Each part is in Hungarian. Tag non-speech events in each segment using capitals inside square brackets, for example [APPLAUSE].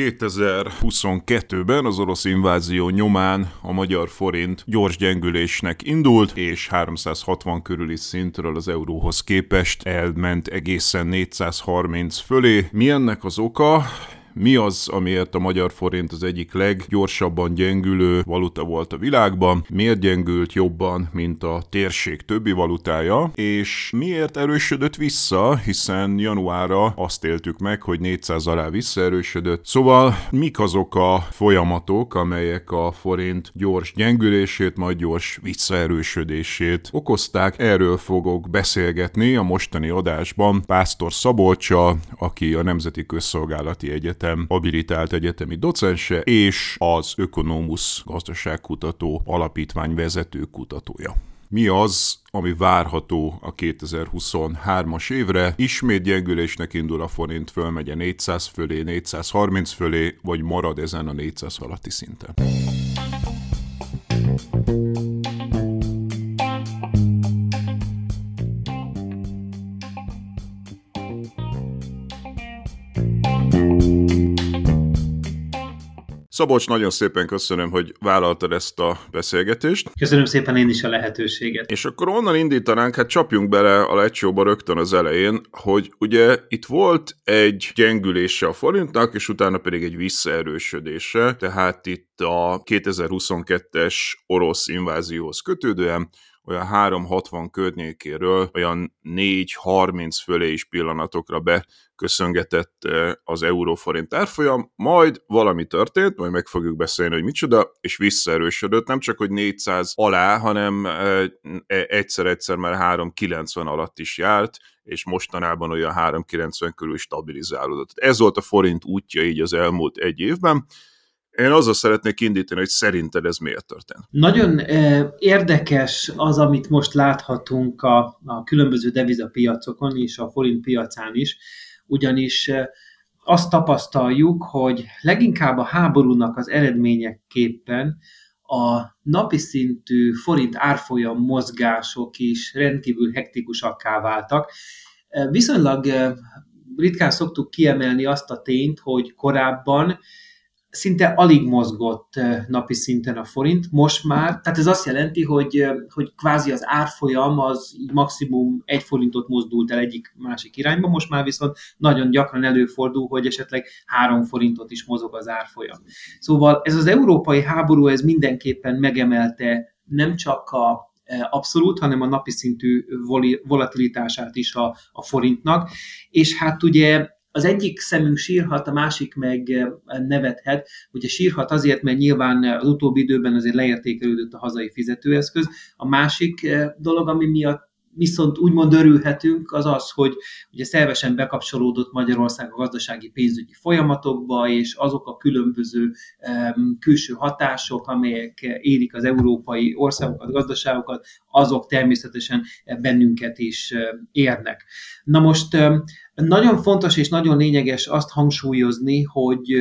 2022-ben az orosz invázió nyomán a magyar forint gyors gyengülésnek indult, és 360 körüli szintről az euróhoz képest elment egészen 430 fölé. Mi ennek az oka? Mi az, amiért a magyar forint az egyik leggyorsabban gyengülő valuta volt a világban, miért gyengült jobban, mint a térség többi valutája, és miért erősödött vissza, hiszen januárra azt éltük meg, hogy 400 alá visszaerősödött. Szóval mik azok a folyamatok, amelyek a forint gyors gyengülését, majd gyors visszaerősödését okozták. Erről fogok beszélgetni a mostani adásban Pásztor Szabolcsa, aki a Nemzeti Közszolgálati Egyetem Egyetem habilitált egyetemi docense, és az Ökonomus gazdaságkutató alapítvány vezető kutatója mi az, ami várható a 2023-as évre. Ismét gyengülésnek indul a forint, fölmegy 400 fölé, 430 fölé, vagy marad ezen a 400 alatti szinten. Szabolcs, nagyon szépen köszönöm, hogy vállaltad ezt a beszélgetést. Köszönöm szépen én is a lehetőséget. És akkor onnan indítanánk, hát csapjunk bele a lecsóba rögtön az elején, hogy ugye itt volt egy gyengülése a forintnak, és utána pedig egy visszaerősödése, tehát itt a 2022-es orosz invázióhoz kötődően olyan 360 környékéről olyan 4-30 fölé is pillanatokra beköszöngetett az euróforint árfolyam, majd valami történt, majd meg fogjuk beszélni, hogy micsoda, és visszaerősödött, nem csak, hogy 400 alá, hanem e, egyszer-egyszer már 390 alatt is járt, és mostanában olyan 390 körül stabilizálódott. Ez volt a forint útja így az elmúlt egy évben, én azzal szeretnék indítani, hogy szerinted ez miért történt. Nagyon eh, érdekes az, amit most láthatunk a, a különböző devizapiacokon és a forint piacán is, ugyanis azt tapasztaljuk, hogy leginkább a háborúnak az eredményeképpen a napi szintű forint árfolyam mozgások is rendkívül hektikusakká váltak. Viszonylag ritkán szoktuk kiemelni azt a tényt, hogy korábban szinte alig mozgott napi szinten a forint, most már, tehát ez azt jelenti, hogy, hogy kvázi az árfolyam az maximum egy forintot mozdult el egyik másik irányba, most már viszont nagyon gyakran előfordul, hogy esetleg három forintot is mozog az árfolyam. Szóval ez az európai háború, ez mindenképpen megemelte nem csak a abszolút, hanem a napi szintű volatilitását is a, a forintnak, és hát ugye az egyik szemünk sírhat, a másik meg eh, nevethet. Ugye sírhat azért, mert nyilván az utóbbi időben azért leértékelődött a hazai fizetőeszköz. A másik eh, dolog, ami miatt viszont úgymond örülhetünk, az az, hogy ugye szervesen bekapcsolódott Magyarország a gazdasági pénzügyi folyamatokba, és azok a különböző külső hatások, amelyek érik az európai országokat, gazdaságokat, azok természetesen bennünket is érnek. Na most nagyon fontos és nagyon lényeges azt hangsúlyozni, hogy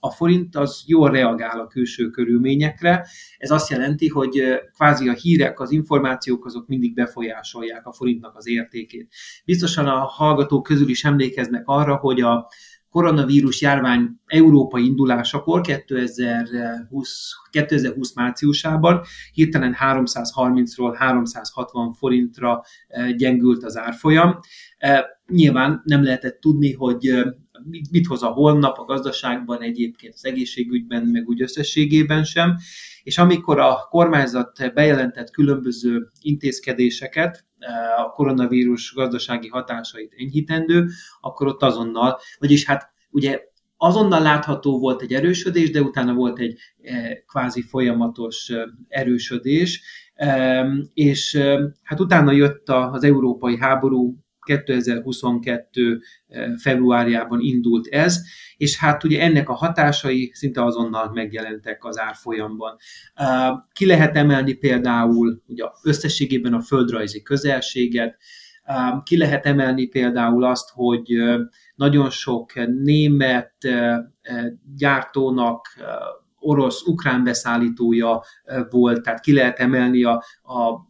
a forint az jól reagál a külső körülményekre. Ez azt jelenti, hogy kvázi a hírek, az információk azok mindig befolyásolják a forintnak az értékét. Biztosan a hallgatók közül is emlékeznek arra, hogy a koronavírus járvány európai indulásakor 2020, 2020 márciusában hirtelen 330-ról 360 forintra gyengült az árfolyam. Nyilván nem lehetett tudni, hogy mit, mit hoz a holnap a gazdaságban, egyébként az egészségügyben, meg úgy összességében sem. És amikor a kormányzat bejelentett különböző intézkedéseket, a koronavírus gazdasági hatásait enyhítendő, akkor ott azonnal, vagyis hát ugye azonnal látható volt egy erősödés, de utána volt egy kvázi folyamatos erősödés, és hát utána jött az európai háború, 2022. februárjában indult ez, és hát ugye ennek a hatásai szinte azonnal megjelentek az árfolyamban. Ki lehet emelni például ugye összességében a földrajzi közelséget, ki lehet emelni például azt, hogy nagyon sok német gyártónak orosz-ukrán beszállítója volt, tehát ki lehet emelni a, a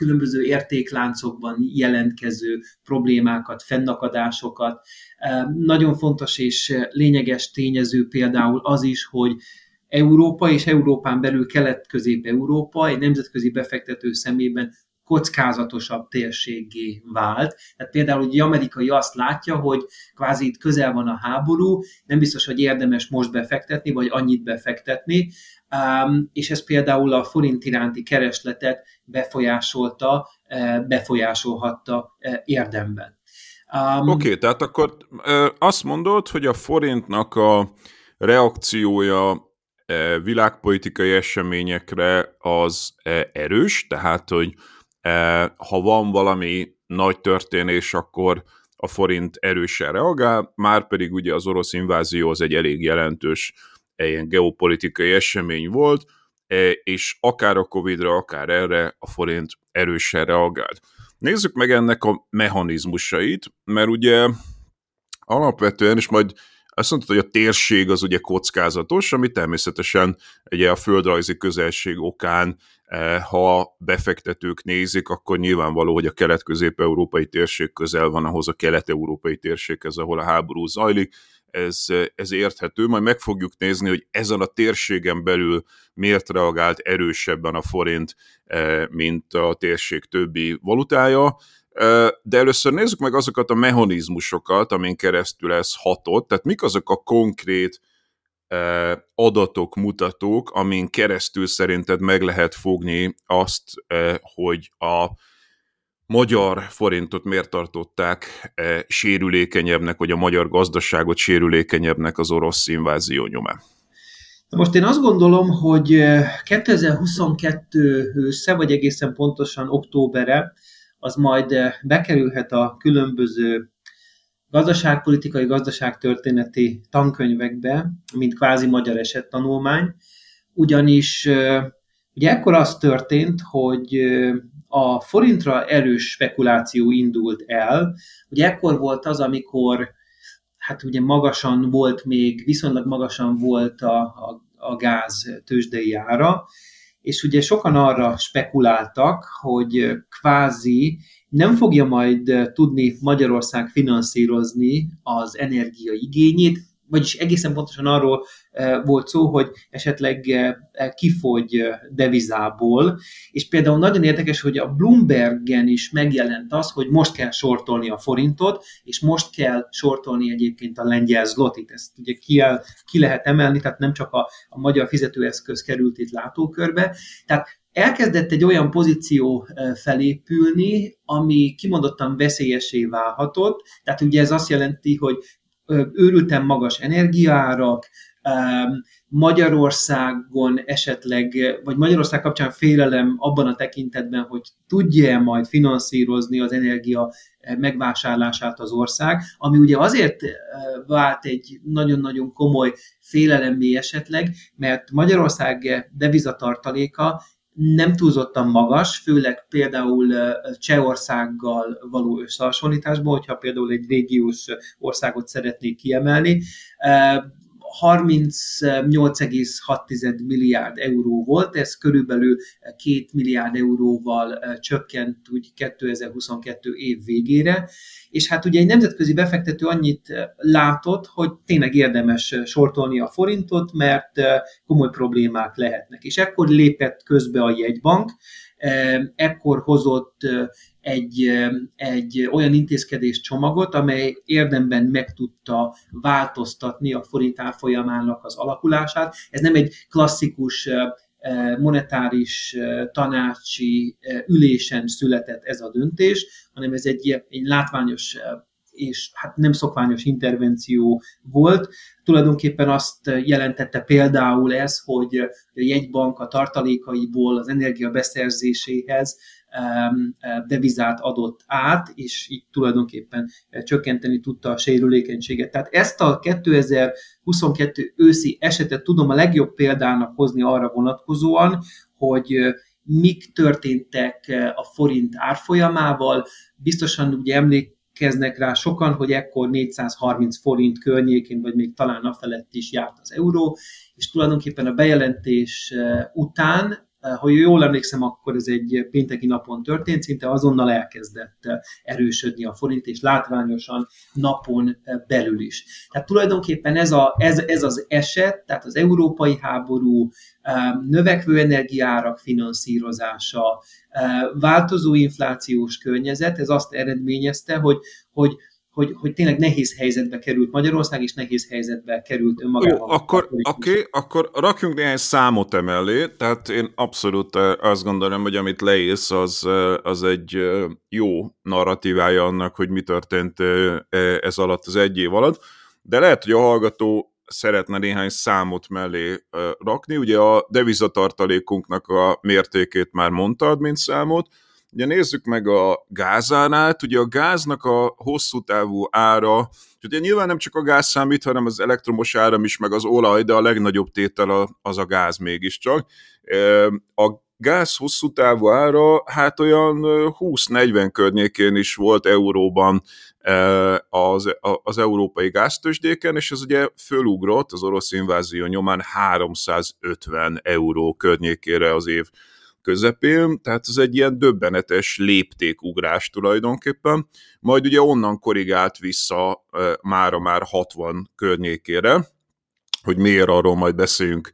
különböző értékláncokban jelentkező problémákat, fennakadásokat. Nagyon fontos és lényeges tényező például az is, hogy Európa és Európán belül Kelet-Közép-Európa egy nemzetközi befektető szemében kockázatosabb térségé vált. Tehát például egy amerikai azt látja, hogy kvázi itt közel van a háború, nem biztos, hogy érdemes most befektetni, vagy annyit befektetni, és ez például a forint iránti keresletet befolyásolta, e, befolyásolhatta e, érdemben. Um, Oké, okay, tehát akkor azt mondod, hogy a forintnak a reakciója világpolitikai eseményekre az erős, tehát hogy ha van valami nagy történés, akkor a forint erősen reagál, már pedig ugye az orosz invázió az egy elég jelentős ilyen geopolitikai esemény volt, és akár a Covid-ra, akár erre a forint erősen reagált. Nézzük meg ennek a mechanizmusait, mert ugye alapvetően, és majd azt mondtad, hogy a térség az ugye kockázatos, ami természetesen ugye a földrajzi közelség okán Eh, ha befektetők nézik, akkor nyilvánvaló, hogy a kelet-közép-európai térség közel van ahhoz a kelet-európai térséghez, ahol a háború zajlik, ez, ez érthető, majd meg fogjuk nézni, hogy ezen a térségen belül miért reagált erősebben a forint, mint a térség többi valutája, de először nézzük meg azokat a mechanizmusokat, amin keresztül ez hatott, tehát mik azok a konkrét adatok, mutatók, amin keresztül szerinted meg lehet fogni azt, hogy a magyar forintot miért tartották sérülékenyebbnek, vagy a magyar gazdaságot sérülékenyebbnek az orosz invázió nyomán? Most én azt gondolom, hogy 2022 ősze, vagy egészen pontosan októberre, az majd bekerülhet a különböző gazdaságpolitikai, gazdaságtörténeti tankönyvekbe, mint kvázi magyar esettanulmány, ugyanis ugye ekkor az történt, hogy a forintra erős spekuláció indult el. Ugye ekkor volt az, amikor hát ugye magasan volt még, viszonylag magasan volt a, a, a gáz tőzsdei ára, és ugye sokan arra spekuláltak, hogy kvázi nem fogja majd tudni Magyarország finanszírozni az energiaigényét, vagyis egészen pontosan arról volt szó, hogy esetleg kifogy devizából, és például nagyon érdekes, hogy a Bloombergen is megjelent az, hogy most kell sortolni a forintot, és most kell sortolni egyébként a lengyel zlotit. Ezt ugye ki, el, ki lehet emelni, tehát nem csak a, a magyar fizetőeszköz került itt látókörbe. Tehát elkezdett egy olyan pozíció felépülni, ami kimondottan veszélyesé válhatott, tehát ugye ez azt jelenti, hogy őrülten magas energiaárak, Magyarországon esetleg, vagy Magyarország kapcsán félelem abban a tekintetben, hogy tudja majd finanszírozni az energia megvásárlását az ország, ami ugye azért vált egy nagyon-nagyon komoly félelemmé esetleg, mert Magyarország devizatartaléka nem túlzottan magas, főleg például Csehországgal való összehasonlításban, hogyha például egy régiós országot szeretnék kiemelni. 38,6 milliárd euró volt, ez körülbelül 2 milliárd euróval csökkent úgy 2022 év végére, és hát ugye egy nemzetközi befektető annyit látott, hogy tényleg érdemes sortolni a forintot, mert komoly problémák lehetnek. És ekkor lépett közbe a jegybank, ekkor hozott egy, egy olyan intézkedés csomagot, amely érdemben meg tudta változtatni a forint árfolyamának az alakulását. Ez nem egy klasszikus monetáris tanácsi ülésen született ez a döntés, hanem ez egy, egy látványos és hát nem szokványos intervenció volt. Tulajdonképpen azt jelentette például ez, hogy a jegybank a tartalékaiból az energia beszerzéséhez devizát adott át, és így tulajdonképpen csökkenteni tudta a sérülékenységet. Tehát ezt a 2022 őszi esetet tudom a legjobb példának hozni arra vonatkozóan, hogy mik történtek a forint árfolyamával. Biztosan ugye emlék, emlékeznek rá sokan, hogy ekkor 430 forint környékén, vagy még talán a felett is járt az euró, és tulajdonképpen a bejelentés eh, után eh, ha jól emlékszem, akkor ez egy pénteki napon történt, szinte azonnal elkezdett eh, erősödni a forint, és látványosan napon belül is. Tehát tulajdonképpen ez, a, ez, ez az eset, tehát az európai háború, növekvő energiárak finanszírozása, változó inflációs környezet, ez azt eredményezte, hogy, hogy hogy, hogy tényleg nehéz helyzetbe került Magyarország, és nehéz helyzetbe került önmagában. Akkor, oké, okay, akkor rakjunk néhány számot emellé, tehát én abszolút azt gondolom, hogy amit leírsz, az, az egy jó narratívája annak, hogy mi történt ez alatt az egy év alatt, de lehet, hogy a hallgató szeretne néhány számot mellé rakni. Ugye a devizatartalékunknak a mértékét már mondtad, mint számot. Ugye nézzük meg a gázárát, ugye a gáznak a hosszú távú ára, ugye nyilván nem csak a gáz számít, hanem az elektromos áram is, meg az olaj, de a legnagyobb tétel az a gáz mégiscsak. A gáz hosszú távú ára, hát olyan 20-40 környékén is volt euróban az, az európai gáztősdéken, és ez ugye fölugrott az orosz invázió nyomán 350 euró környékére az év közepén, tehát ez egy ilyen döbbenetes léptékugrás tulajdonképpen, majd ugye onnan korrigált vissza mára már 60 környékére, hogy miért arról majd beszéljünk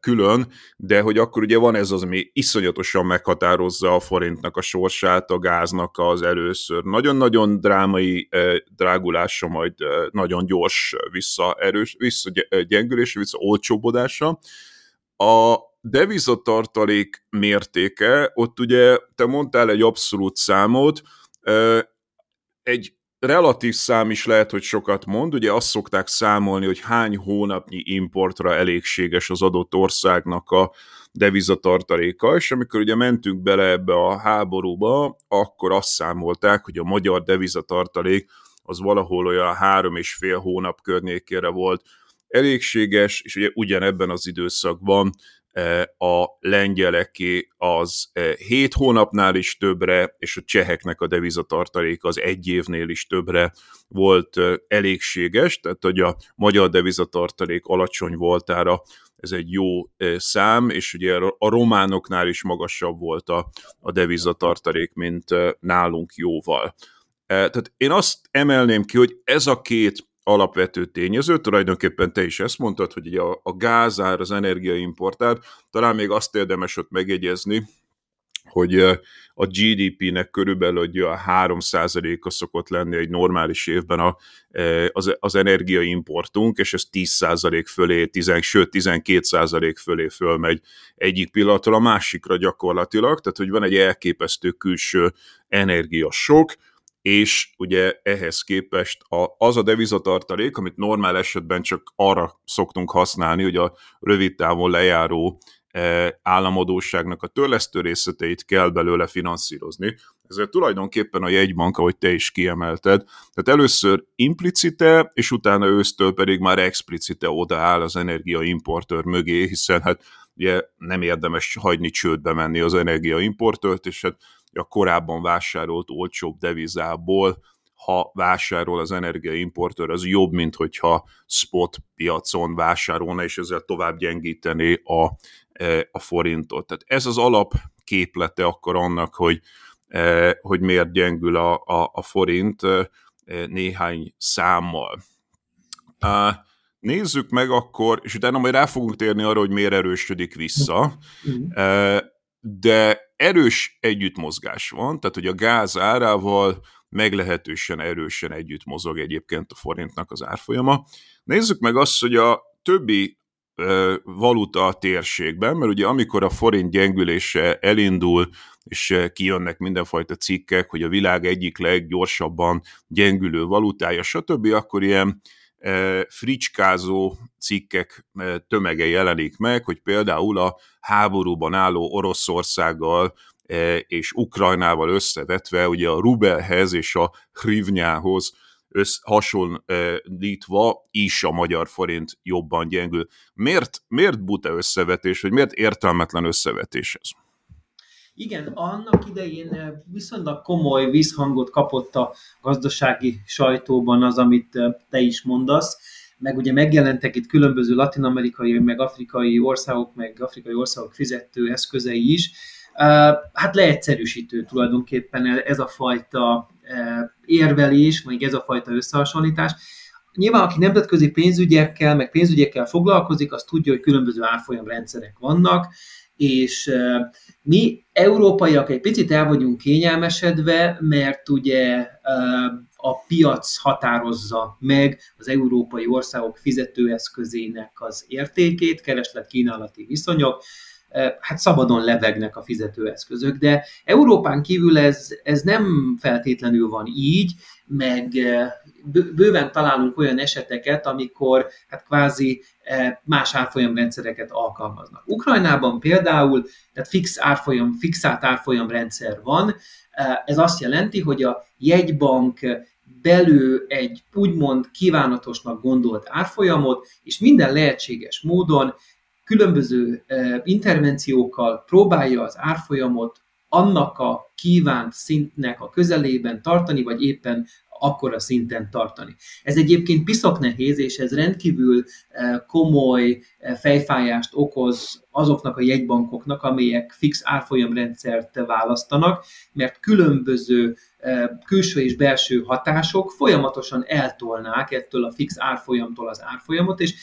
külön, de hogy akkor ugye van ez az, ami iszonyatosan meghatározza a forintnak a sorsát, a gáznak az először nagyon-nagyon drámai drágulása, majd nagyon gyors visszaerős, visszagyengülése, visszaolcsóbodása. A devizatartalék mértéke, ott ugye te mondtál egy abszolút számot, egy relatív szám is lehet, hogy sokat mond, ugye azt szokták számolni, hogy hány hónapnyi importra elégséges az adott országnak a devizatartaléka, és amikor ugye mentünk bele ebbe a háborúba, akkor azt számolták, hogy a magyar devizatartalék az valahol olyan három és fél hónap környékére volt elégséges, és ugye ugyanebben az időszakban a lengyeleké az 7 hónapnál is többre, és a cseheknek a devizatartalék az egy évnél is többre volt elégséges, tehát hogy a magyar devizatartalék alacsony voltára ez egy jó szám, és ugye a románoknál is magasabb volt a, a devizatartalék, mint nálunk jóval. Tehát én azt emelném ki, hogy ez a két alapvető tényező, tulajdonképpen te is ezt mondtad, hogy a, a gázár, az energiaimportár, talán még azt érdemes ott megjegyezni, hogy a GDP-nek körülbelül hogy a 3%-a szokott lenni egy normális évben a, az, az energiaimportunk, és ez 10% fölé, 10, sőt 12% fölé fölmegy egyik pillanatról a másikra gyakorlatilag, tehát hogy van egy elképesztő külső energiasok, és ugye ehhez képest a, az a devizatartalék, amit normál esetben csak arra szoktunk használni, hogy a rövid távon lejáró e, államadóságnak a törlesztő részleteit kell belőle finanszírozni. Ezért tulajdonképpen a jegybank, ahogy te is kiemelted, tehát először implicite, és utána ősztől pedig már explicite odaáll az energiaimportőr mögé, hiszen hát ugye nem érdemes hagyni csődbe menni az energiaimportőrt, és hát a korábban vásárolt olcsóbb devizából, ha vásárol az energiaimportőr, az jobb, mint hogyha spot piacon vásárolna, és ezzel tovább gyengíteni a, e, a forintot. Tehát ez az alap képlete akkor annak, hogy hogy miért gyengül a, a, a forint néhány számmal. Nézzük meg akkor, és utána majd rá fogunk térni arra, hogy miért erősödik vissza, de erős együttmozgás van, tehát hogy a gáz árával meglehetősen erősen együtt mozog egyébként a forintnak az árfolyama. Nézzük meg azt, hogy a többi valuta a térségben, mert ugye amikor a forint gyengülése elindul, és kijönnek mindenfajta cikkek, hogy a világ egyik leggyorsabban gyengülő valutája, stb., akkor ilyen fricskázó cikkek tömege jelenik meg, hogy például a háborúban álló Oroszországgal és Ukrajnával összevetve, ugye a rubelhez és a hrivnyához hasonlítva is a magyar forint jobban gyengül. Miért, miért buta összevetés, vagy miért értelmetlen összevetés ez? Igen, annak idején viszonylag komoly visszhangot kapott a gazdasági sajtóban az, amit te is mondasz, meg ugye megjelentek itt különböző latinamerikai, meg afrikai országok, meg afrikai országok fizető eszközei is. Hát leegyszerűsítő tulajdonképpen ez a fajta érvelés, vagy ez a fajta összehasonlítás. Nyilván, aki nemzetközi pénzügyekkel, meg pénzügyekkel foglalkozik, az tudja, hogy különböző árfolyamrendszerek vannak, és mi európaiak egy picit el vagyunk kényelmesedve, mert ugye a piac határozza meg az európai országok fizetőeszközének az értékét, kereslet-kínálati viszonyok, hát szabadon levegnek a fizetőeszközök, de Európán kívül ez, ez nem feltétlenül van így, meg bőven találunk olyan eseteket, amikor hát kvázi más árfolyamrendszereket alkalmaznak. Ukrajnában például, tehát fix árfolyam, fixált árfolyamrendszer van, ez azt jelenti, hogy a jegybank belül egy úgymond kívánatosnak gondolt árfolyamot, és minden lehetséges módon különböző intervenciókkal próbálja az árfolyamot annak a kívánt szintnek a közelében tartani, vagy éppen akkora szinten tartani. Ez egyébként piszok nehéz, és ez rendkívül komoly fejfájást okoz azoknak a jegybankoknak, amelyek fix árfolyamrendszert választanak, mert különböző külső és belső hatások folyamatosan eltolnák ettől a fix árfolyamtól az árfolyamot, és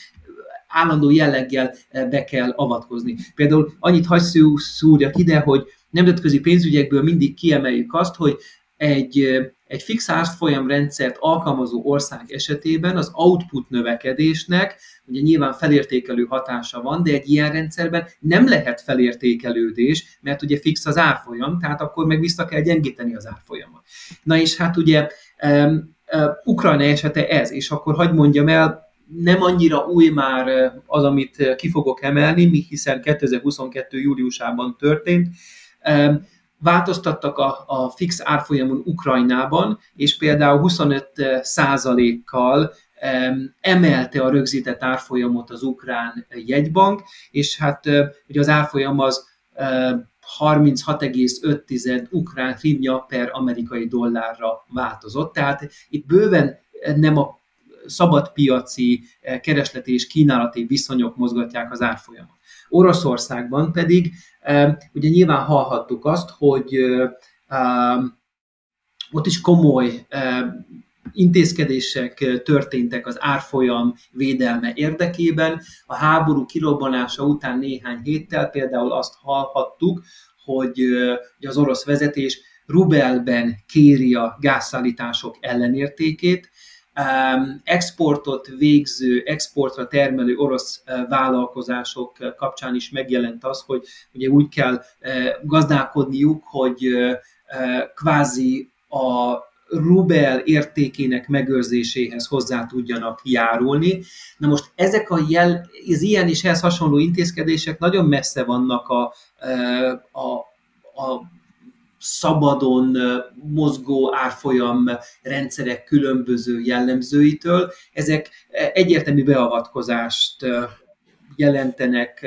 állandó jelleggel be kell avatkozni. Például annyit hagy szúrjak ide, hogy nemzetközi pénzügyekből mindig kiemeljük azt, hogy egy, egy fix árfolyamrendszert alkalmazó ország esetében az output növekedésnek ugye nyilván felértékelő hatása van, de egy ilyen rendszerben nem lehet felértékelődés, mert ugye fix az árfolyam, tehát akkor meg vissza kell gyengíteni az árfolyamot. Na és hát ugye um, uh, Ukrajna esete ez, és akkor hagyd mondjam el, nem annyira új már az, amit ki fogok emelni, hiszen 2022. júliusában történt. Változtattak a, a fix árfolyamon Ukrajnában, és például 25 százalékkal emelte a rögzített árfolyamot az ukrán jegybank, és hát ugye az árfolyam az 36,5 ukrán hrivnya per amerikai dollárra változott. Tehát itt bőven nem a szabadpiaci keresleti és kínálati viszonyok mozgatják az árfolyamot. Oroszországban pedig ugye nyilván hallhattuk azt, hogy ott is komoly intézkedések történtek az árfolyam védelme érdekében. A háború kirobbanása után néhány héttel például azt hallhattuk, hogy az orosz vezetés rubelben kéri a gázszállítások ellenértékét, exportot végző, exportra termelő orosz eh, vállalkozások eh, kapcsán is megjelent az, hogy ugye úgy kell eh, gazdálkodniuk, hogy kvázi a rubel értékének megőrzéséhez hozzá tudjanak járulni. Na most ezek a jel, az ilyen és ehhez hasonló intézkedések nagyon messze vannak a, a, a szabadon mozgó árfolyam rendszerek különböző jellemzőitől. Ezek egyértelmű beavatkozást jelentenek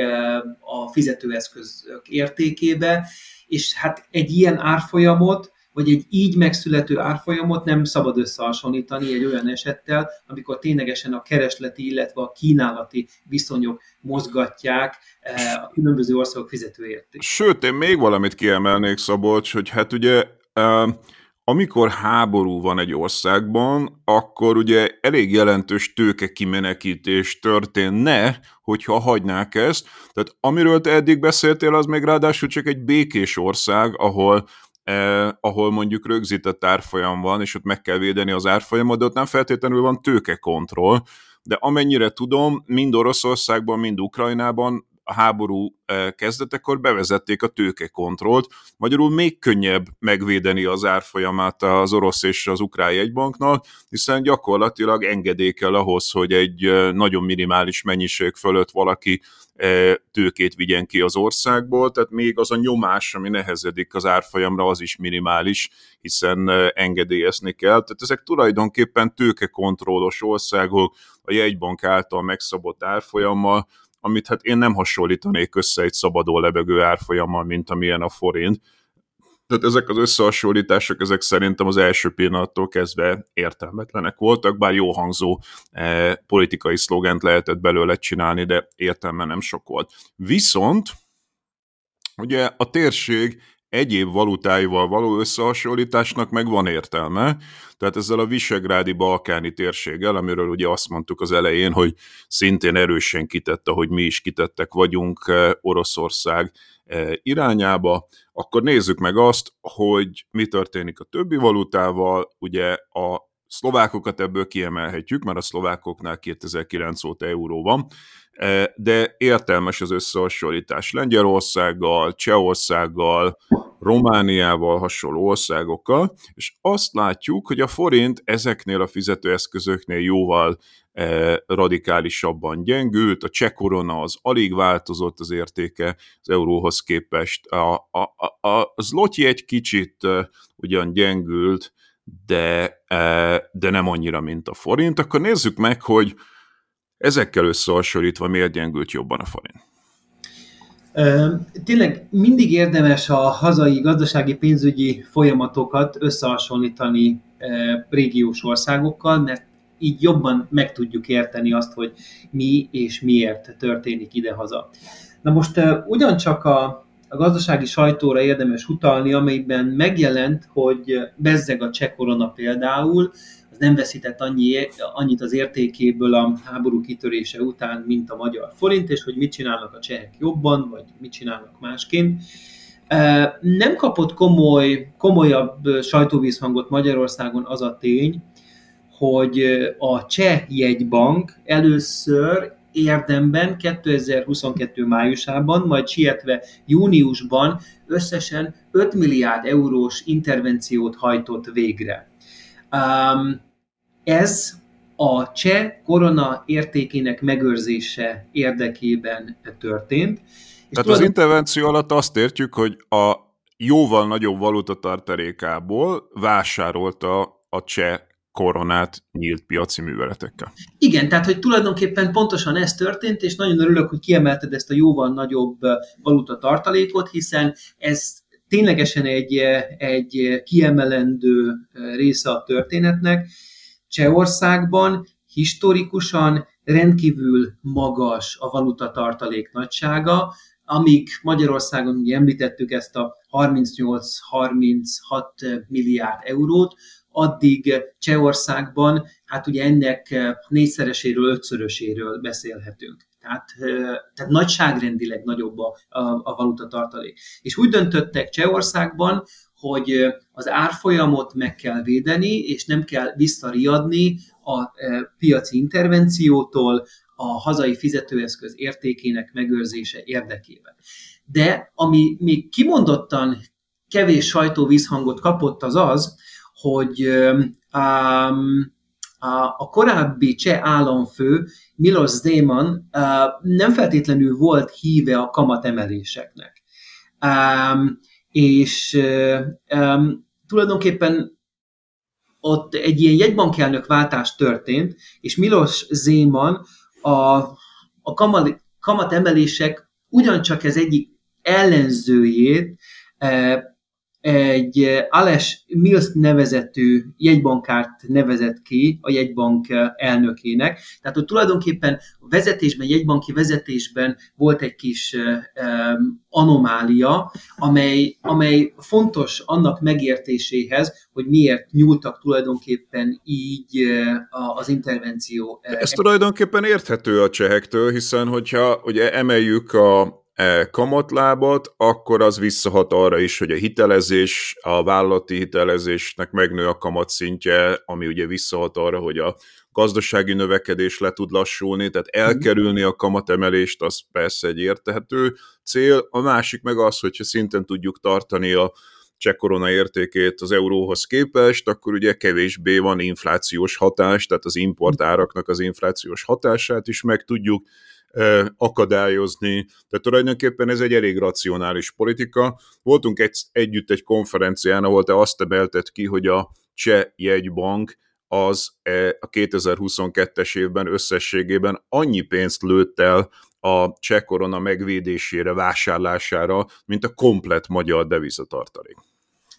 a fizetőeszközök értékébe, és hát egy ilyen árfolyamot vagy egy így megszülető árfolyamot nem szabad összehasonlítani egy olyan esettel, amikor ténylegesen a keresleti, illetve a kínálati viszonyok mozgatják eh, a különböző országok fizetőérték. Sőt, én még valamit kiemelnék, Szabolcs, hogy hát ugye amikor háború van egy országban, akkor ugye elég jelentős tőke kimenekítés történne, hogyha hagynák ezt. Tehát amiről te eddig beszéltél, az még ráadásul csak egy békés ország, ahol eh, ahol mondjuk rögzített árfolyam van, és ott meg kell védeni az árfolyamot, de ott nem feltétlenül van tőkekontroll, de amennyire tudom, mind Oroszországban, mind Ukrajnában a háború kezdetekor bevezették a tőkekontrollt, magyarul még könnyebb megvédeni az árfolyamát az orosz és az ukrán jegybanknak, hiszen gyakorlatilag engedély kell ahhoz, hogy egy nagyon minimális mennyiség fölött valaki tőkét vigyen ki az országból, tehát még az a nyomás, ami nehezedik az árfolyamra, az is minimális, hiszen engedélyezni kell. Tehát ezek tulajdonképpen tőkekontrollos országok, a jegybank által megszabott árfolyammal, amit hát én nem hasonlítanék össze egy szabadon lebegő árfolyammal, mint amilyen a forint. Tehát ezek az összehasonlítások, ezek szerintem az első pillanattól kezdve értelmetlenek voltak, bár jó hangzó eh, politikai szlogent lehetett belőle csinálni, de értelme nem sok volt. Viszont ugye a térség egyéb valutáival való összehasonlításnak meg van értelme, tehát ezzel a visegrádi balkáni térséggel, amiről ugye azt mondtuk az elején, hogy szintén erősen kitette, hogy mi is kitettek vagyunk eh, Oroszország eh, irányába, akkor nézzük meg azt, hogy mi történik a többi valutával, ugye a szlovákokat ebből kiemelhetjük, mert a szlovákoknál 2009 óta euró van, de értelmes az összehasonlítás. Lengyelországgal, Csehországgal, Romániával hasonló országokkal, és azt látjuk, hogy a forint ezeknél a fizetőeszközöknél jóval radikálisabban gyengült, a cseh korona az alig változott az értéke az euróhoz képest, a, a, a, a zloty egy kicsit ugyan gyengült, de, de nem annyira, mint a forint, akkor nézzük meg, hogy ezekkel összehasonlítva miért gyengült jobban a forint. Tényleg mindig érdemes a hazai gazdasági pénzügyi folyamatokat összehasonlítani régiós országokkal, mert így jobban meg tudjuk érteni azt, hogy mi és miért történik idehaza. Na most ugyancsak a, a gazdasági sajtóra érdemes utalni, amelyben megjelent, hogy bezzeg a cseh korona például, az nem veszített annyi, annyit az értékéből a háború kitörése után, mint a magyar forint, és hogy mit csinálnak a csehek jobban, vagy mit csinálnak másként. Nem kapott komoly, komolyabb sajtóvízhangot Magyarországon az a tény, hogy a cseh jegybank először érdemben 2022 májusában, majd sietve júniusban összesen 5 milliárd eurós intervenciót hajtott végre. Ez a cseh korona értékének megőrzése érdekében történt. És Tehát az intervenció alatt azt értjük, hogy a jóval nagyobb valuta tartalékából vásárolta a cseh koronát nyílt piaci műveletekkel. Igen, tehát hogy tulajdonképpen pontosan ez történt, és nagyon örülök, hogy kiemelted ezt a jóval nagyobb valuta tartalékot, hiszen ez ténylegesen egy, egy kiemelendő része a történetnek, Csehországban historikusan rendkívül magas a valuta tartalék nagysága, amíg Magyarországon ugye említettük ezt a 38-36 milliárd eurót, addig Csehországban hát ugye ennek négyszereséről, ötszöröséről beszélhetünk. Tehát, tehát nagyságrendileg nagyobb a, a, a valuta tartalék. És úgy döntöttek Csehországban, hogy az árfolyamot meg kell védeni, és nem kell visszariadni a piaci intervenciótól a hazai fizetőeszköz értékének megőrzése érdekében. De ami még kimondottan kevés sajtóvízhangot kapott, az az, hogy um, a korábbi cseh államfő Milos Zeman nem feltétlenül volt híve a kamatemeléseknek. És tulajdonképpen ott egy ilyen jegybankelnök váltás történt, és Milos Zéman a, a kamat, kamatemelések ugyancsak ez egyik ellenzőjét egy Ales Mills nevezetű jegybankárt nevezett ki a jegybank elnökének. Tehát hogy tulajdonképpen a vezetésben, jegybanki vezetésben volt egy kis anomália, amely, amely fontos annak megértéséhez, hogy miért nyúltak tulajdonképpen így az intervenció. Ez tulajdonképpen érthető a csehektől, hiszen hogyha ugye emeljük a kamatlábat, akkor az visszahat arra is, hogy a hitelezés, a vállalati hitelezésnek megnő a kamatszintje, ami ugye visszahat arra, hogy a gazdasági növekedés le tud lassulni, tehát mhm. elkerülni a kamatemelést, az persze egy értehető cél. A másik meg az, hogyha szinten tudjuk tartani a cseh korona értékét az euróhoz képest, akkor ugye kevésbé van inflációs hatás, tehát az importáraknak az inflációs hatását is meg tudjuk akadályozni. Tehát tulajdonképpen ez egy elég racionális politika. Voltunk egy, együtt egy konferencián, ahol te azt emelted ki, hogy a cseh jegybank az a 2022-es évben összességében annyi pénzt lőtt el a cseh korona megvédésére, vásárlására, mint a komplet magyar devizatartalék.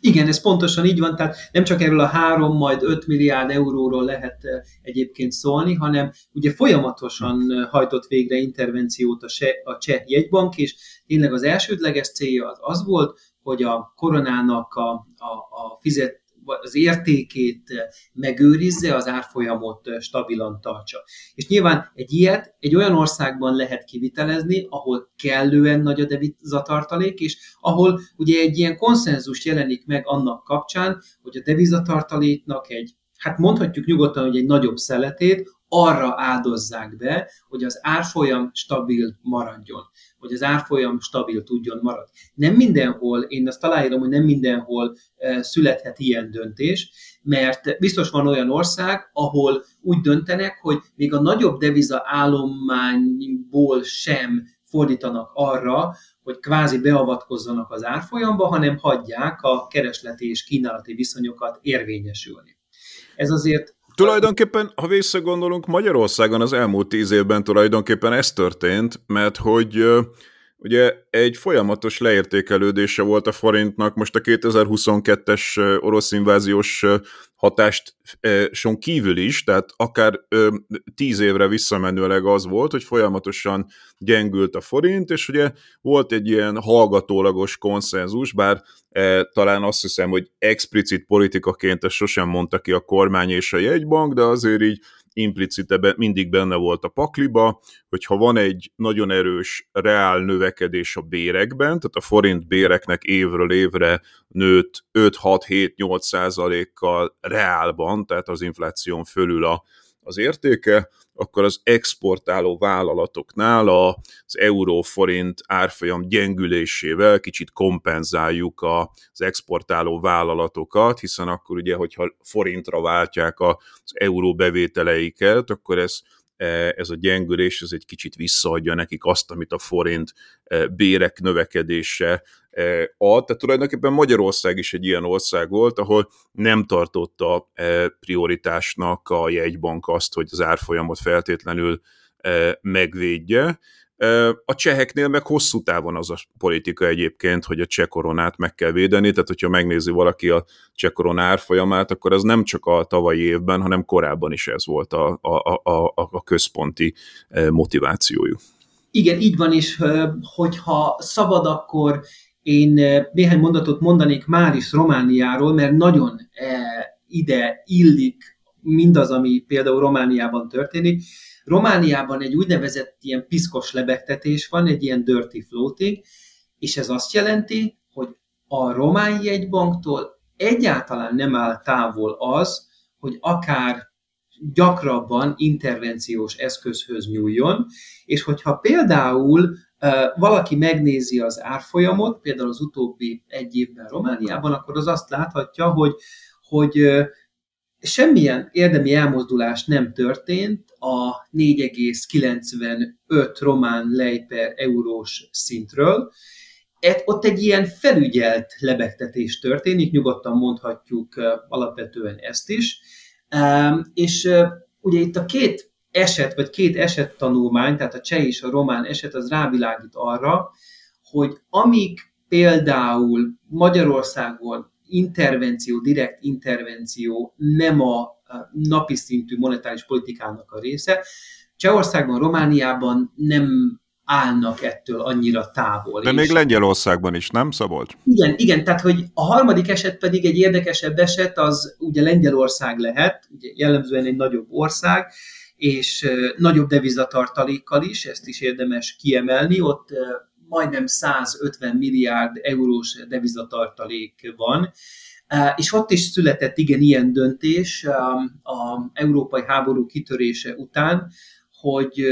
Igen, ez pontosan így van, tehát nem csak erről a 3, majd 5 milliárd euróról lehet eh, egyébként szólni, hanem ugye folyamatosan hajtott végre intervenciót a, se, a cseh jegybank, és tényleg az elsődleges célja az az volt, hogy a koronának a, a, a fizet, az értékét megőrizze, az árfolyamot stabilan tartsa. És nyilván egy ilyet egy olyan országban lehet kivitelezni, ahol kellően nagy a devizatartalék, és ahol ugye egy ilyen konszenzus jelenik meg annak kapcsán, hogy a devizatartaléknak egy hát mondhatjuk nyugodtan, hogy egy nagyobb szeletét arra áldozzák be, hogy az árfolyam stabil maradjon, hogy az árfolyam stabil tudjon maradni. Nem mindenhol, én azt aláírom, hogy nem mindenhol e, születhet ilyen döntés, mert biztos van olyan ország, ahol úgy döntenek, hogy még a nagyobb deviza állományból sem fordítanak arra, hogy kvázi beavatkozzanak az árfolyamba, hanem hagyják a keresleti és kínálati viszonyokat érvényesülni. Ez azért Tulajdonképpen, ha visszagondolunk, Magyarországon az elmúlt tíz évben tulajdonképpen ez történt, mert hogy ugye egy folyamatos leértékelődése volt a forintnak, most a 2022-es orosz inváziós hatást son kívül is, tehát akár tíz évre visszamenőleg az volt, hogy folyamatosan gyengült a forint, és ugye volt egy ilyen hallgatólagos konszenzus, bár talán azt hiszem, hogy explicit politikaként ezt sosem mondta ki a kormány és a jegybank, de azért így implicite mindig benne volt a pakliba, hogyha van egy nagyon erős reál növekedés a bérekben, tehát a forint béreknek évről évre nőtt 5-6-7-8 százalékkal reálban, tehát az infláción fölül a, az értéke, akkor az exportáló vállalatoknál az euró-forint árfolyam gyengülésével kicsit kompenzáljuk az exportáló vállalatokat, hiszen akkor ugye, hogyha forintra váltják az euró bevételeiket, akkor ez ez a gyengülés, ez egy kicsit visszaadja nekik azt, amit a forint e, bérek növekedése ad. Tehát tulajdonképpen Magyarország is egy ilyen ország volt, ahol nem tartotta prioritásnak a jegybank azt, hogy az árfolyamot feltétlenül megvédje. A cseheknél meg hosszú távon az a politika egyébként, hogy a cseh koronát meg kell védeni, tehát hogyha megnézi valaki a cseh korona árfolyamát, akkor az nem csak a tavalyi évben, hanem korábban is ez volt a, a, a, a központi motivációjuk. Igen, így van is, hogyha szabad, akkor én néhány mondatot mondanék már is Romániáról, mert nagyon ide illik mindaz, ami például Romániában történik. Romániában egy úgynevezett ilyen piszkos lebegtetés van, egy ilyen dirty floating, és ez azt jelenti, hogy a román jegybanktól egyáltalán nem áll távol az, hogy akár gyakrabban intervenciós eszközhöz nyúljon, és hogyha például valaki megnézi az árfolyamot, például az utóbbi egy évben Romániában, akkor az azt láthatja, hogy, hogy semmilyen érdemi elmozdulás nem történt a 4,95 román lej per eurós szintről. Ott egy ilyen felügyelt lebegtetés történik, nyugodtan mondhatjuk alapvetően ezt is. És ugye itt a két eset, vagy két eset tanulmány, tehát a cseh és a román eset, az rávilágít arra, hogy amíg például Magyarországon intervenció, direkt intervenció nem a napi szintű monetáris politikának a része. Csehországban, Romániában nem állnak ettől annyira távol. De még Lengyelországban is, nem Szabolcs? Igen, igen, tehát hogy a harmadik eset pedig egy érdekesebb eset, az ugye Lengyelország lehet, ugye jellemzően egy nagyobb ország, és nagyobb devizatartalékkal is, ezt is érdemes kiemelni, ott majdnem 150 milliárd eurós devizatartalék van, és ott is született igen ilyen döntés a európai háború kitörése után, hogy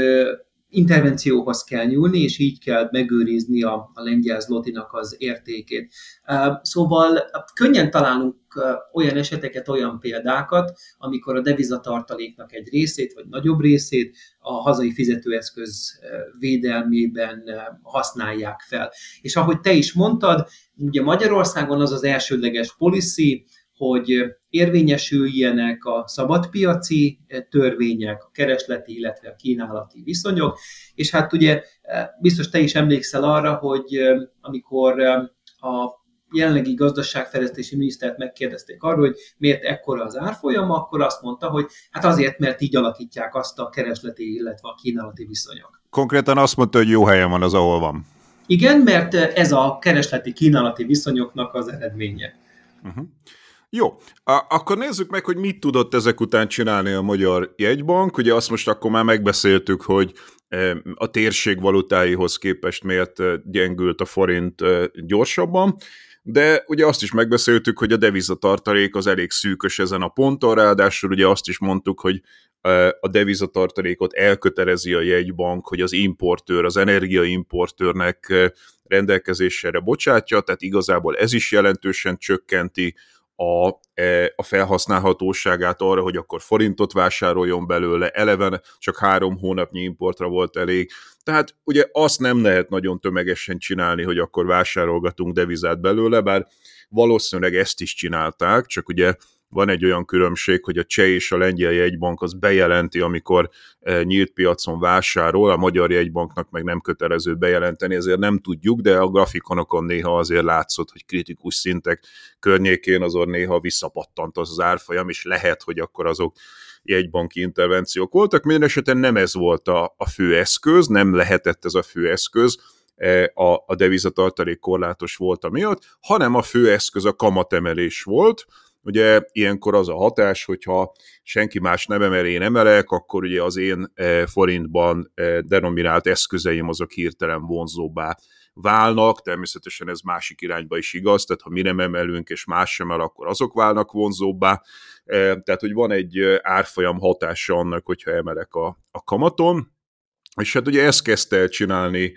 intervencióhoz kell nyúlni, és így kell megőrizni a, a lengyel zlotinak az értékét. Szóval könnyen találunk olyan eseteket, olyan példákat, amikor a devizatartaléknak egy részét, vagy nagyobb részét a hazai fizetőeszköz védelmében használják fel. És ahogy te is mondtad, ugye Magyarországon az az elsődleges policy, hogy érvényesüljenek a szabadpiaci törvények, a keresleti, illetve a kínálati viszonyok, és hát ugye biztos te is emlékszel arra, hogy amikor a jelenlegi gazdaságfejlesztési minisztert megkérdezték arról, hogy miért ekkora az árfolyam, akkor azt mondta, hogy hát azért, mert így alakítják azt a keresleti, illetve a kínálati viszonyok. Konkrétan azt mondta, hogy jó helyen van az, ahol van. Igen, mert ez a keresleti kínálati viszonyoknak az eredménye. Uh-huh. Jó, akkor nézzük meg, hogy mit tudott ezek után csinálni a Magyar Jegybank. Ugye azt most akkor már megbeszéltük, hogy e, a térség valutáihoz képest miért e, gyengült a forint e, gyorsabban, de ugye azt is megbeszéltük, hogy a devizatartalék az elég szűkös ezen a ponton, ráadásul ugye azt is mondtuk, hogy a devizatartalékot elkötelezi a jegybank, hogy az importőr, az energiaimportőrnek rendelkezésére bocsátja, tehát igazából ez is jelentősen csökkenti a, e, a felhasználhatóságát arra, hogy akkor forintot vásároljon belőle, eleven csak három hónapnyi importra volt elég. Tehát ugye azt nem lehet nagyon tömegesen csinálni, hogy akkor vásárolgatunk devizát belőle, bár valószínűleg ezt is csinálták, csak ugye van egy olyan különbség, hogy a cseh és a lengyel jegybank az bejelenti, amikor e, nyílt piacon vásárol, a magyar jegybanknak meg nem kötelező bejelenteni, ezért nem tudjuk, de a grafikonokon néha azért látszott, hogy kritikus szintek környékén azon néha visszapattant az, az árfolyam, és lehet, hogy akkor azok jegybanki intervenciók voltak. Minden esetben nem ez volt a, a fő eszköz, nem lehetett ez a fő eszköz, e, a, a devizatartalék korlátos volt miatt, hanem a fő eszköz a kamatemelés volt, Ugye ilyenkor az a hatás, hogyha senki más nem emel, én emelek, akkor ugye az én eh, forintban eh, denominált eszközeim azok hirtelen vonzóbbá válnak, természetesen ez másik irányba is igaz, tehát ha mi nem emelünk, és más sem el, akkor azok válnak vonzóbbá, eh, tehát hogy van egy árfolyam hatása annak, hogyha emelek a, a kamaton, és hát ugye ezt kezdte el csinálni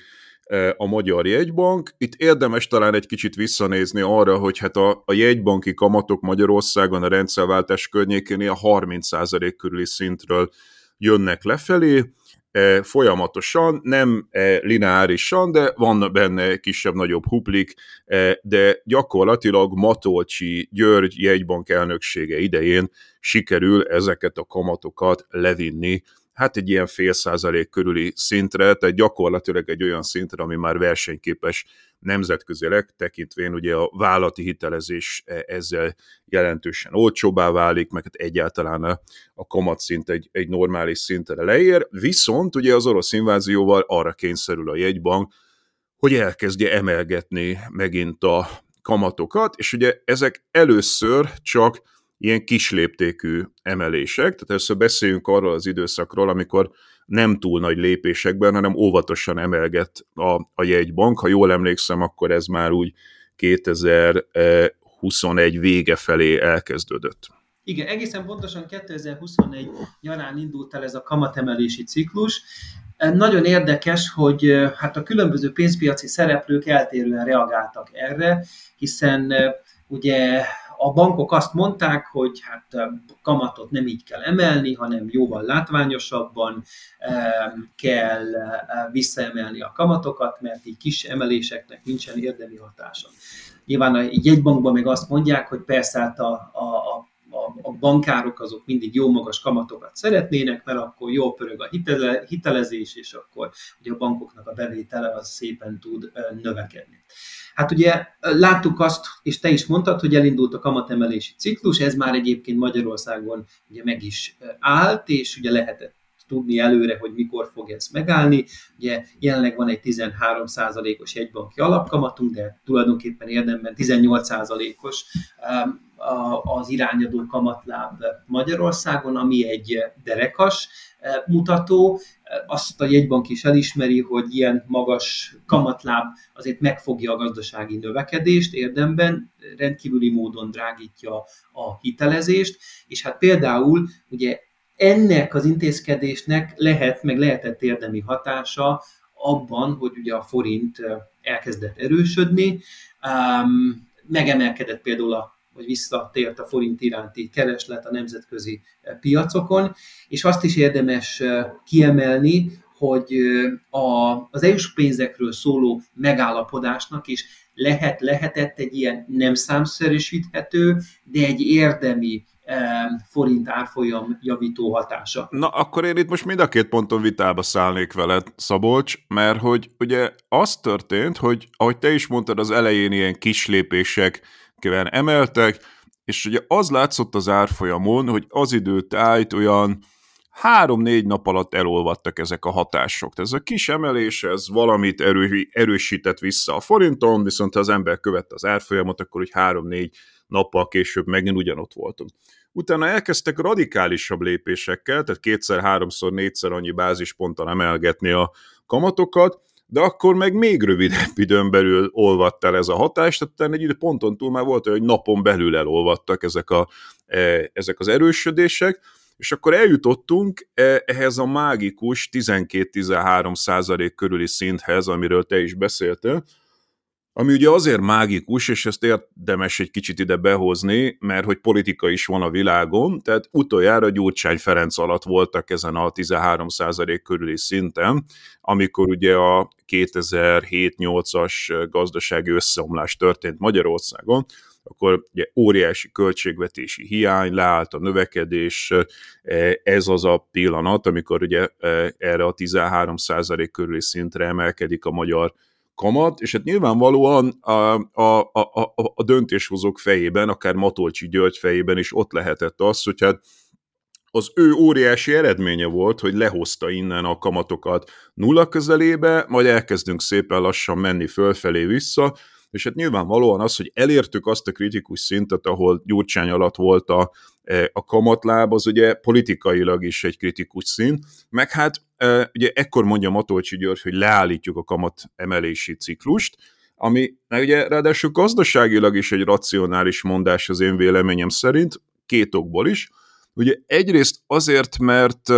a Magyar Jegybank. Itt érdemes talán egy kicsit visszanézni arra, hogy hát a, a jegybanki kamatok Magyarországon a rendszerváltás környékén a 30% körüli szintről jönnek lefelé, folyamatosan, nem lineárisan, de van benne kisebb-nagyobb huplik, de gyakorlatilag Matolcsi György jegybank elnöksége idején sikerül ezeket a kamatokat levinni hát egy ilyen fél százalék körüli szintre, tehát gyakorlatilag egy olyan szintre, ami már versenyképes nemzetközileg, tekintvén ugye a vállati hitelezés e, ezzel jelentősen olcsóbbá válik, meg hát egyáltalán a, a kamatszint egy, egy normális szintre leér, viszont ugye az orosz invázióval arra kényszerül a jegybank, hogy elkezdje emelgetni megint a kamatokat, és ugye ezek először csak ilyen kisléptékű emelések, tehát először beszéljünk arról az időszakról, amikor nem túl nagy lépésekben, hanem óvatosan emelget a, a jegybank. Ha jól emlékszem, akkor ez már úgy 2021 vége felé elkezdődött. Igen, egészen pontosan 2021 nyarán indult el ez a kamatemelési ciklus. Nagyon érdekes, hogy hát a különböző pénzpiaci szereplők eltérően reagáltak erre, hiszen ugye a bankok azt mondták, hogy hát kamatot nem így kell emelni, hanem jóval látványosabban kell visszaemelni a kamatokat, mert így kis emeléseknek nincsen érdemi hatása. Nyilván a jegybankban meg azt mondják, hogy persze hát a, a, a a, a bankárok azok mindig jó magas kamatokat szeretnének, mert akkor jó pörög a hitele, hitelezés, és akkor ugye a bankoknak a bevétele az szépen tud növekedni. Hát ugye láttuk azt, és te is mondtad, hogy elindult a kamatemelési ciklus, ez már egyébként Magyarországon ugye meg is állt, és ugye lehetett tudni előre, hogy mikor fog ez megállni. Ugye jelenleg van egy 13%-os jegybanki alapkamatunk, de tulajdonképpen érdemben 18%-os az irányadó kamatláb Magyarországon, ami egy derekas mutató. Azt a jegybank is elismeri, hogy ilyen magas kamatláb azért megfogja a gazdasági növekedést érdemben, rendkívüli módon drágítja a hitelezést, és hát például ugye ennek az intézkedésnek lehet, meg lehetett érdemi hatása abban, hogy ugye a forint elkezdett erősödni, megemelkedett például a vagy visszatért a forint iránti kereslet a nemzetközi piacokon, és azt is érdemes kiemelni, hogy a, az EU-s pénzekről szóló megállapodásnak is lehet, lehetett egy ilyen nem számszerűsíthető, de egy érdemi forint árfolyam javító hatása. Na, akkor én itt most mind a két ponton vitába szállnék veled, Szabolcs, mert hogy ugye az történt, hogy ahogy te is mondtad, az elején ilyen kis lépések emeltek, és ugye az látszott az árfolyamon, hogy az időtájt olyan három-négy nap alatt elolvadtak ezek a hatások. Tehát ez a kis emelés, ez valamit erő, erősített vissza a forinton, viszont ha az ember követte az árfolyamot, akkor úgy három-négy nappal később megint ugyanott voltunk. Utána elkezdtek radikálisabb lépésekkel, tehát kétszer, háromszor, négyszer annyi bázisponttal emelgetni a kamatokat, de akkor meg még rövidebb [LAUGHS] időn belül olvadt el ez a hatás, tehát egy ponton túl már volt, hogy napon belül elolvadtak ezek, a, e, ezek az erősödések, és akkor eljutottunk e, ehhez a mágikus 12-13 százalék körüli szinthez, amiről te is beszéltél, ami ugye azért mágikus, és ezt érdemes egy kicsit ide behozni, mert hogy politika is van a világon, tehát utoljára Gyurcsány Ferenc alatt voltak ezen a 13% körüli szinten, amikor ugye a 2007-8-as gazdasági összeomlás történt Magyarországon, akkor ugye óriási költségvetési hiány, leállt a növekedés, ez az a pillanat, amikor ugye erre a 13% körüli szintre emelkedik a magyar kamat, és hát nyilvánvalóan a, a, a, a, döntéshozók fejében, akár Matolcsi György fejében is ott lehetett az, hogy hát az ő óriási eredménye volt, hogy lehozta innen a kamatokat nulla közelébe, majd elkezdünk szépen lassan menni fölfelé vissza, és hát nyilvánvalóan az, hogy elértük azt a kritikus szintet, ahol Gyurcsány alatt volt a, e, a kamatláb, az ugye politikailag is egy kritikus szint, meg hát ugye ekkor mondja Matolcsi György, hogy leállítjuk a kamat emelési ciklust, ami ugye ráadásul gazdaságilag is egy racionális mondás az én véleményem szerint, két okból is. Ugye egyrészt azért, mert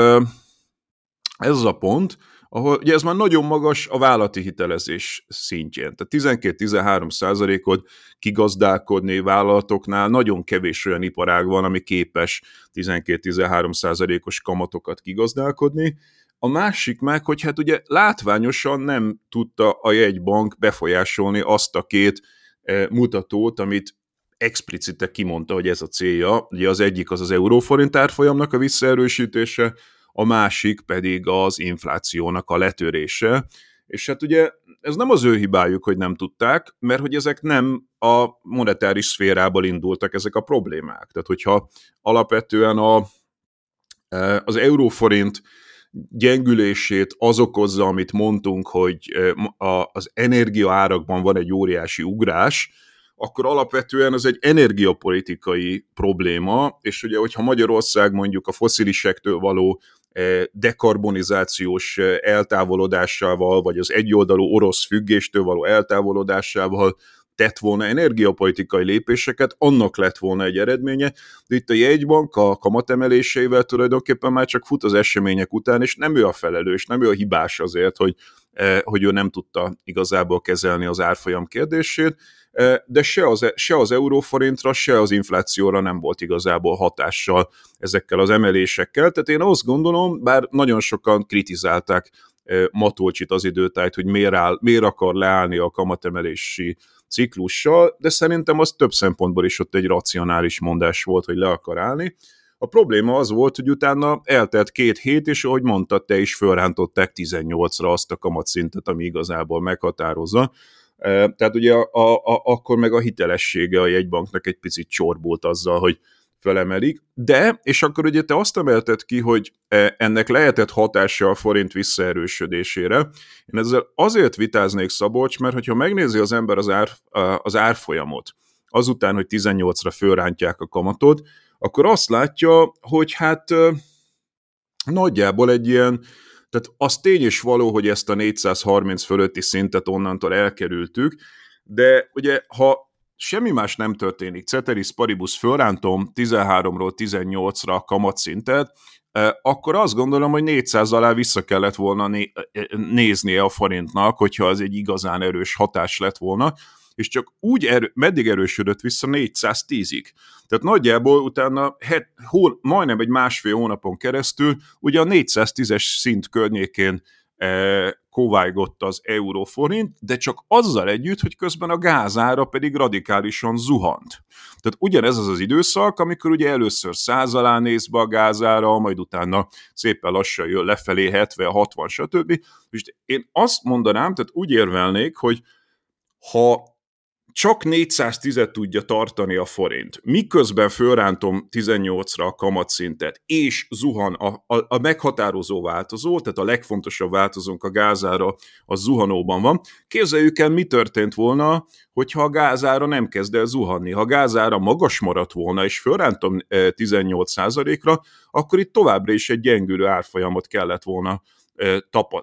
ez az a pont, ahol ugye ez már nagyon magas a vállalati hitelezés szintjén. Tehát 12-13 százalékot kigazdálkodni vállalatoknál nagyon kevés olyan iparág van, ami képes 12-13 százalékos kamatokat kigazdálkodni. A másik meg, hogy hát ugye látványosan nem tudta a jegybank befolyásolni azt a két eh, mutatót, amit explicite kimondta, hogy ez a célja. Ugye az egyik az az euróforint árfolyamnak a visszaerősítése, a másik pedig az inflációnak a letörése, és hát ugye ez nem az ő hibájuk, hogy nem tudták, mert hogy ezek nem a monetáris szférából indultak ezek a problémák. Tehát hogyha alapvetően a, e, az euróforint gyengülését az okozza, amit mondtunk, hogy az energiaárakban van egy óriási ugrás, akkor alapvetően ez egy energiapolitikai probléma, és ugye, hogyha Magyarország mondjuk a foszilisektől való dekarbonizációs eltávolodásával, vagy az egyoldalú orosz függéstől való eltávolodásával tett volna energiapolitikai lépéseket, annak lett volna egy eredménye, de itt a jegybank a kamatemeléseivel tulajdonképpen már csak fut az események után, és nem ő a felelős, nem ő a hibás azért, hogy, e, hogy ő nem tudta igazából kezelni az árfolyam kérdését, de se az, se az euróforintra, se az inflációra nem volt igazából hatással ezekkel az emelésekkel. Tehát én azt gondolom, bár nagyon sokan kritizálták Matolcsit az időtájt, hogy miért, áll, miért akar leállni a kamatemelési ciklussal, de szerintem az több szempontból is ott egy racionális mondás volt, hogy le akar állni. A probléma az volt, hogy utána eltelt két hét, és ahogy mondtad, te is fölrántották 18-ra azt a kamatszintet, ami igazából meghatározza. Tehát ugye a, a, a, akkor meg a hitelessége a jegybanknak egy picit csorbult azzal, hogy felemelik, de, és akkor ugye te azt emelted ki, hogy e, ennek lehetett hatása a forint visszaerősödésére. Én ezzel azért vitáznék Szabolcs, mert hogyha megnézi az ember az, ár, az árfolyamot, azután, hogy 18-ra fölrántják a kamatot, akkor azt látja, hogy hát nagyjából egy ilyen, tehát az tény is való, hogy ezt a 430 fölötti szintet onnantól elkerültük, de ugye ha semmi más nem történik, Ceteris Paribus fölrántom 13-ról 18-ra a kamatszintet, akkor azt gondolom, hogy 400 alá vissza kellett volna né- néznie a forintnak, hogyha az egy igazán erős hatás lett volna, és csak úgy erő, meddig erősödött vissza 410-ig. Tehát nagyjából utána het, hó, majdnem egy másfél hónapon keresztül ugye a 410-es szint környékén kovájgott az euróforint, de csak azzal együtt, hogy közben a gázára pedig radikálisan zuhant. Tehát ugyanez az az időszak, amikor ugye először száz alá néz be a gázára, majd utána szépen lassan jön lefelé 70, 60, stb. És én azt mondanám, tehát úgy érvelnék, hogy ha csak 410-et tudja tartani a forint, miközben fölrántom 18-ra a kamatszintet, és zuhan a, a, a meghatározó változó, tehát a legfontosabb változónk a gázára, a zuhanóban van. Képzeljük el, mi történt volna, hogyha a gázára nem kezd el zuhanni. Ha a gázára magas maradt volna, és fölrántom 18%-ra, eh, akkor itt továbbra is egy gyengülő árfolyamot kellett volna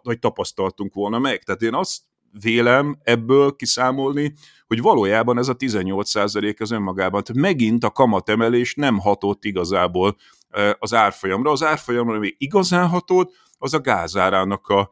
vagy tapasztaltunk volna meg. Tehát én azt vélem ebből kiszámolni, hogy valójában ez a 18% az önmagában, tehát megint a kamatemelés nem hatott igazából az árfolyamra. Az árfolyamra, ami igazán hatott, az a gázárának a,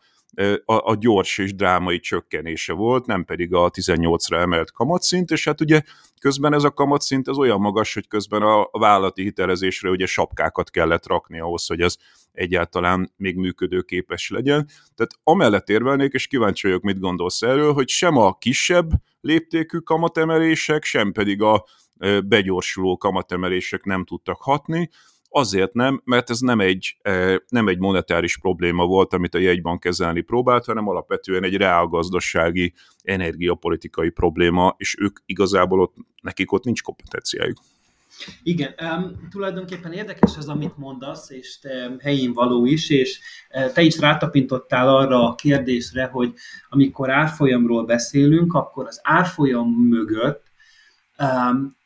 a, a gyors és drámai csökkenése volt, nem pedig a 18-ra emelt kamatszint, és hát ugye közben ez a kamatszint az olyan magas, hogy közben a vállalati hitelezésre ugye sapkákat kellett rakni ahhoz, hogy ez egyáltalán még működőképes legyen. Tehát amellett érvelnék, és kíváncsi vagyok, mit gondolsz erről, hogy sem a kisebb léptékű kamatemelések, sem pedig a begyorsuló kamatemelések nem tudtak hatni, Azért nem, mert ez nem egy, nem egy monetáris probléma volt, amit a jegybank kezelni próbált, hanem alapvetően egy reálgazdasági, energiapolitikai probléma, és ők igazából ott, nekik ott nincs kompetenciájuk. Igen, um, tulajdonképpen érdekes az, amit mondasz, és te helyén való is, és te is rátapintottál arra a kérdésre, hogy amikor árfolyamról beszélünk, akkor az árfolyam mögött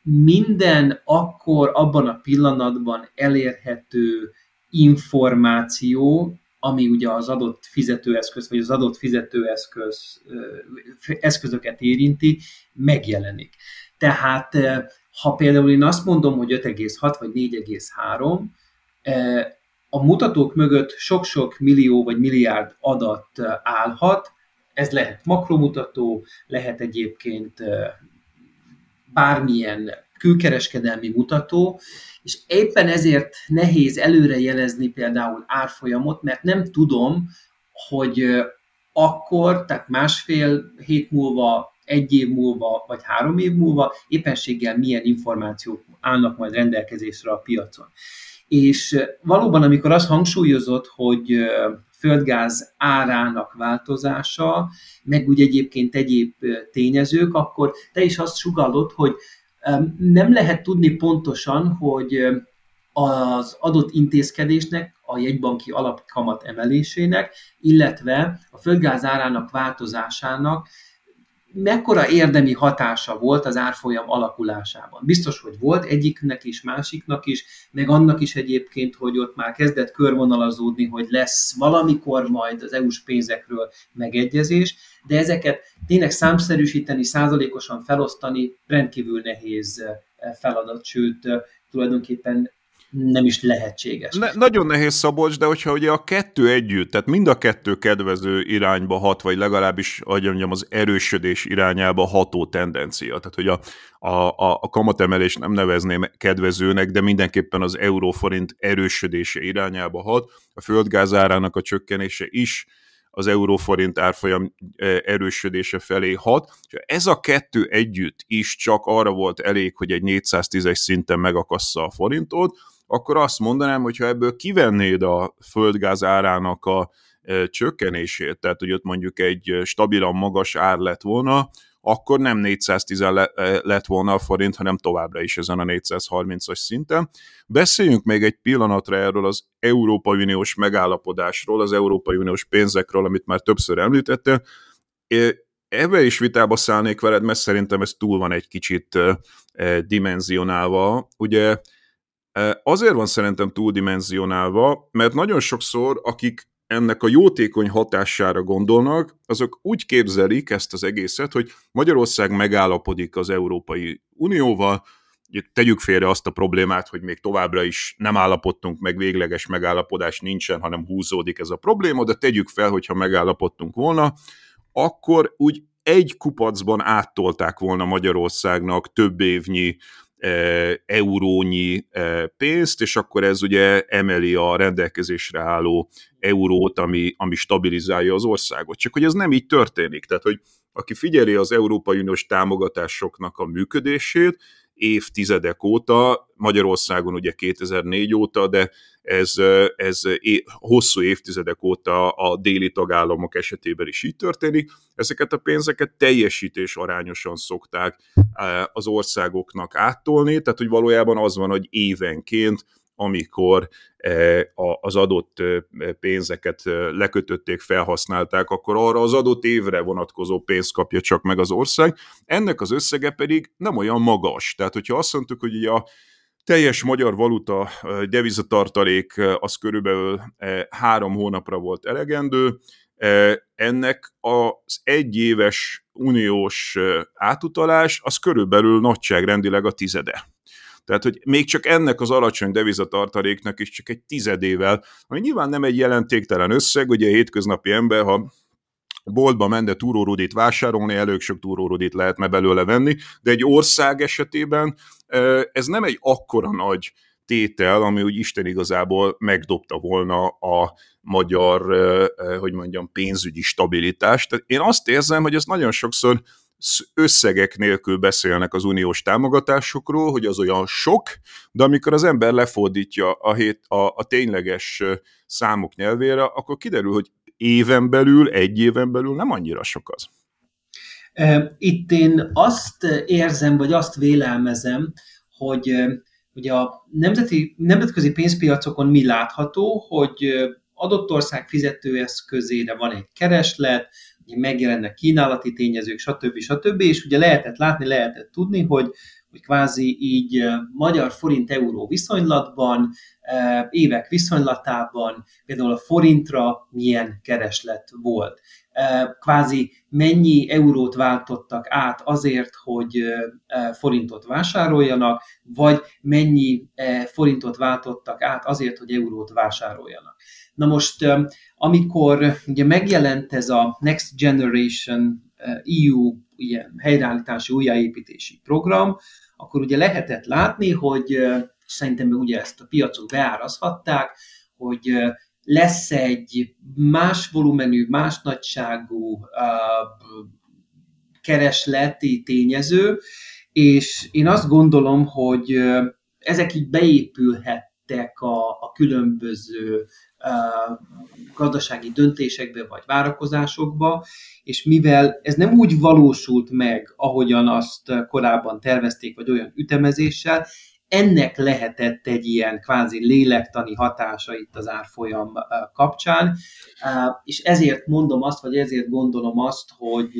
minden akkor abban a pillanatban elérhető információ, ami ugye az adott fizetőeszköz, vagy az adott fizetőeszköz eszközöket érinti, megjelenik. Tehát ha például én azt mondom, hogy 5,6 vagy 4,3, a mutatók mögött sok-sok millió vagy milliárd adat állhat, ez lehet makromutató, lehet egyébként bármilyen külkereskedelmi mutató, és éppen ezért nehéz előrejelezni például árfolyamot, mert nem tudom, hogy akkor, tehát másfél hét múlva, egy év múlva, vagy három év múlva éppenséggel milyen információk állnak majd rendelkezésre a piacon. És valóban, amikor azt hangsúlyozott, hogy földgáz árának változása, meg úgy egyébként egyéb tényezők, akkor te is azt sugallod, hogy nem lehet tudni pontosan, hogy az adott intézkedésnek, a jegybanki alapkamat emelésének, illetve a földgáz árának változásának mekkora érdemi hatása volt az árfolyam alakulásában. Biztos, hogy volt egyiknek is, másiknak is, meg annak is egyébként, hogy ott már kezdett körvonalazódni, hogy lesz valamikor majd az EU-s pénzekről megegyezés, de ezeket tényleg számszerűsíteni, százalékosan felosztani rendkívül nehéz eh, feladat, sőt tulajdonképpen nem is lehetséges. Ne, nagyon nehéz Szabolcs, de hogyha ugye a kettő együtt, tehát mind a kettő kedvező irányba hat, vagy legalábbis, ahogy mondjam, az erősödés irányába ható tendencia. Tehát, hogy a, a, a, a kamatemelés nem nevezném kedvezőnek, de mindenképpen az euróforint erősödése irányába hat, a földgázárának a csökkenése is az euróforint árfolyam erősödése felé hat. Ez a kettő együtt is csak arra volt elég, hogy egy 410-es szinten megakassza a forintot, akkor azt mondanám, hogy ha ebből kivennéd a földgáz árának a csökkenését, tehát hogy ott mondjuk egy stabilan magas ár lett volna, akkor nem 410 lett volna a forint, hanem továbbra is ezen a 430-as szinten. Beszéljünk még egy pillanatra erről az Európai Uniós megállapodásról, az Európai Uniós pénzekről, amit már többször említettél. Ebbe is vitába szállnék veled, mert szerintem ez túl van egy kicsit dimenzionálva. Ugye azért van szerintem túldimenzionálva, mert nagyon sokszor, akik ennek a jótékony hatására gondolnak, azok úgy képzelik ezt az egészet, hogy Magyarország megállapodik az Európai Unióval, tegyük félre azt a problémát, hogy még továbbra is nem állapodtunk meg, végleges megállapodás nincsen, hanem húzódik ez a probléma, de tegyük fel, hogyha megállapodtunk volna, akkor úgy egy kupacban áttolták volna Magyarországnak több évnyi eurónyi pénzt, és akkor ez ugye emeli a rendelkezésre álló eurót, ami, ami stabilizálja az országot. Csak hogy ez nem így történik. Tehát, hogy aki figyeli az Európai Uniós támogatásoknak a működését, évtizedek óta, Magyarországon ugye 2004 óta, de ez, ez é, hosszú évtizedek óta a déli tagállamok esetében is így történik. Ezeket a pénzeket teljesítés arányosan szokták az országoknak áttolni, tehát hogy valójában az van, hogy évenként amikor az adott pénzeket lekötötték, felhasználták, akkor arra az adott évre vonatkozó pénzt kapja csak meg az ország. Ennek az összege pedig nem olyan magas. Tehát, hogyha azt mondtuk, hogy a teljes magyar valuta devizatartalék az körülbelül három hónapra volt elegendő, ennek az egyéves uniós átutalás az körülbelül nagyságrendileg a tizede. Tehát, hogy még csak ennek az alacsony devizatartaléknak is csak egy tizedével, ami nyilván nem egy jelentéktelen összeg, ugye a hétköznapi ember, ha boltba menne túrórudit vásárolni, elég sok túrórudit lehetne belőle venni, de egy ország esetében ez nem egy akkora nagy tétel, ami úgy Isten igazából megdobta volna a magyar, hogy mondjam, pénzügyi stabilitást. Tehát én azt érzem, hogy ez nagyon sokszor összegek nélkül beszélnek az uniós támogatásokról, hogy az olyan sok, de amikor az ember lefordítja a, hét, a, a tényleges számok nyelvére, akkor kiderül, hogy éven belül, egy éven belül nem annyira sok az. Itt én azt érzem, vagy azt vélelmezem, hogy ugye a nemzeti, nemzetközi pénzpiacokon mi látható, hogy adott ország fizetőeszközére van egy kereslet, megjelennek kínálati tényezők, stb. stb. És ugye lehetett látni, lehetett tudni, hogy, hogy kvázi így magyar forint-euró viszonylatban, évek viszonylatában például a forintra milyen kereslet volt. Kvázi mennyi eurót váltottak át azért, hogy forintot vásároljanak, vagy mennyi forintot váltottak át azért, hogy eurót vásároljanak. Na most, amikor ugye megjelent ez a Next Generation EU ilyen helyreállítási újjáépítési program, akkor ugye lehetett látni, hogy szerintem ugye ezt a piacok beárazhatták, hogy lesz egy más volumenű, más nagyságú keresleti tényező, és én azt gondolom, hogy ezek így beépülhettek a, a különböző gazdasági döntésekbe vagy várakozásokba, és mivel ez nem úgy valósult meg, ahogyan azt korábban tervezték, vagy olyan ütemezéssel, ennek lehetett egy ilyen kvázi lélektani hatása itt az árfolyam kapcsán, és ezért mondom azt, vagy ezért gondolom azt, hogy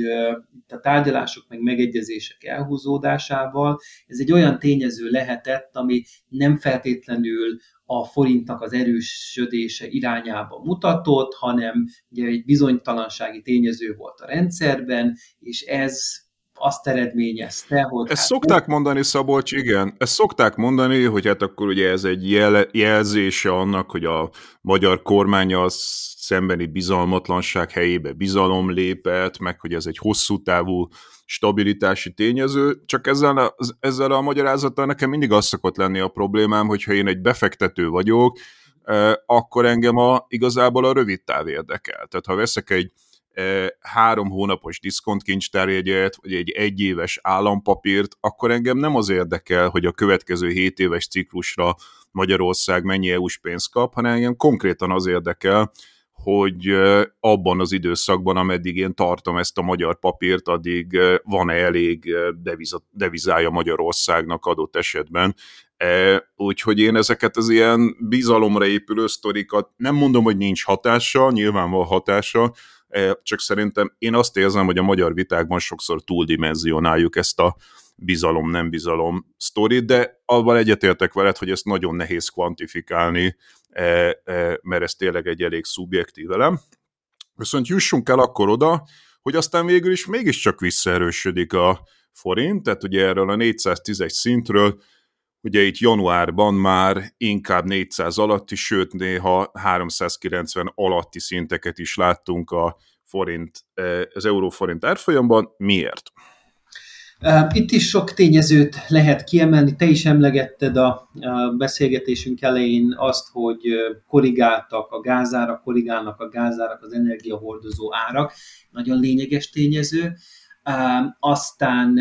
itt a tárgyalások meg megegyezések elhúzódásával ez egy olyan tényező lehetett, ami nem feltétlenül a forintnak az erősödése irányába mutatott, hanem ugye egy bizonytalansági tényező volt a rendszerben, és ez azt eredményezte, hogy... Ezt hát, szokták mondani, Szabolcs, igen, ezt szokták mondani, hogy hát akkor ugye ez egy jel, jelzése annak, hogy a magyar kormánya az szembeni bizalmatlanság helyébe bizalom lépett, meg hogy ez egy hosszú távú stabilitási tényező, csak ezzel a, ezzel a magyarázattal nekem mindig az szokott lenni a problémám, hogyha én egy befektető vagyok, akkor engem a, igazából a rövid táv érdekel. Tehát ha veszek egy három hónapos diszkontkincstárjegyet, vagy egy egyéves állampapírt, akkor engem nem az érdekel, hogy a következő 7 éves ciklusra Magyarország mennyi EU-s pénzt kap, hanem engem konkrétan az érdekel, hogy abban az időszakban, ameddig én tartom ezt a magyar papírt, addig van-e elég devizája Magyarországnak adott esetben. Úgyhogy én ezeket az ilyen bizalomra épülő sztorikat nem mondom, hogy nincs hatása, nyilván van hatása, csak szerintem én azt érzem, hogy a magyar vitákban sokszor túldimenzionáljuk ezt a bizalom-nem bizalom sztorit, de abban egyetértek veled, hogy ezt nagyon nehéz kvantifikálni, mert ez tényleg egy elég szubjektív elem. Viszont jussunk el akkor oda, hogy aztán végül is mégiscsak visszaerősödik a forint, tehát ugye erről a 410 szintről Ugye itt januárban már inkább 400 alatti, sőt néha 390 alatti szinteket is láttunk a forint, eh, az euróforint árfolyamban. Miért? Itt is sok tényezőt lehet kiemelni. Te is emlegetted a beszélgetésünk elején azt, hogy korrigáltak a gázárak, korrigálnak a gázárak, az energiahordozó árak. Nagyon lényeges tényező. Aztán,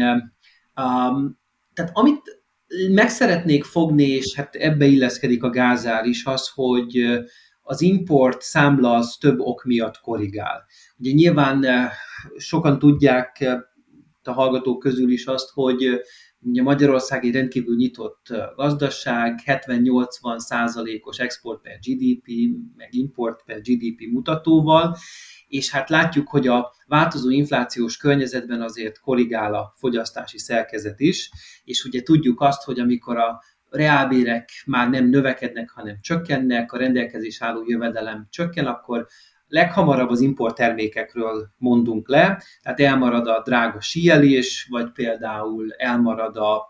tehát amit meg szeretnék fogni, és hát ebbe illeszkedik a gázár is, az, hogy az import számla az több ok miatt korrigál. Ugye nyilván sokan tudják a hallgatók közül is azt, hogy ugye Magyarország egy rendkívül nyitott gazdaság, 70-80 százalékos export per GDP, meg import per GDP mutatóval, és hát látjuk, hogy a változó inflációs környezetben azért korrigál a fogyasztási szerkezet is, és ugye tudjuk azt, hogy amikor a reálbérek már nem növekednek, hanem csökkennek, a rendelkezés álló jövedelem csökken, akkor leghamarabb az importtermékekről mondunk le, tehát elmarad a drága síelés, vagy például elmarad a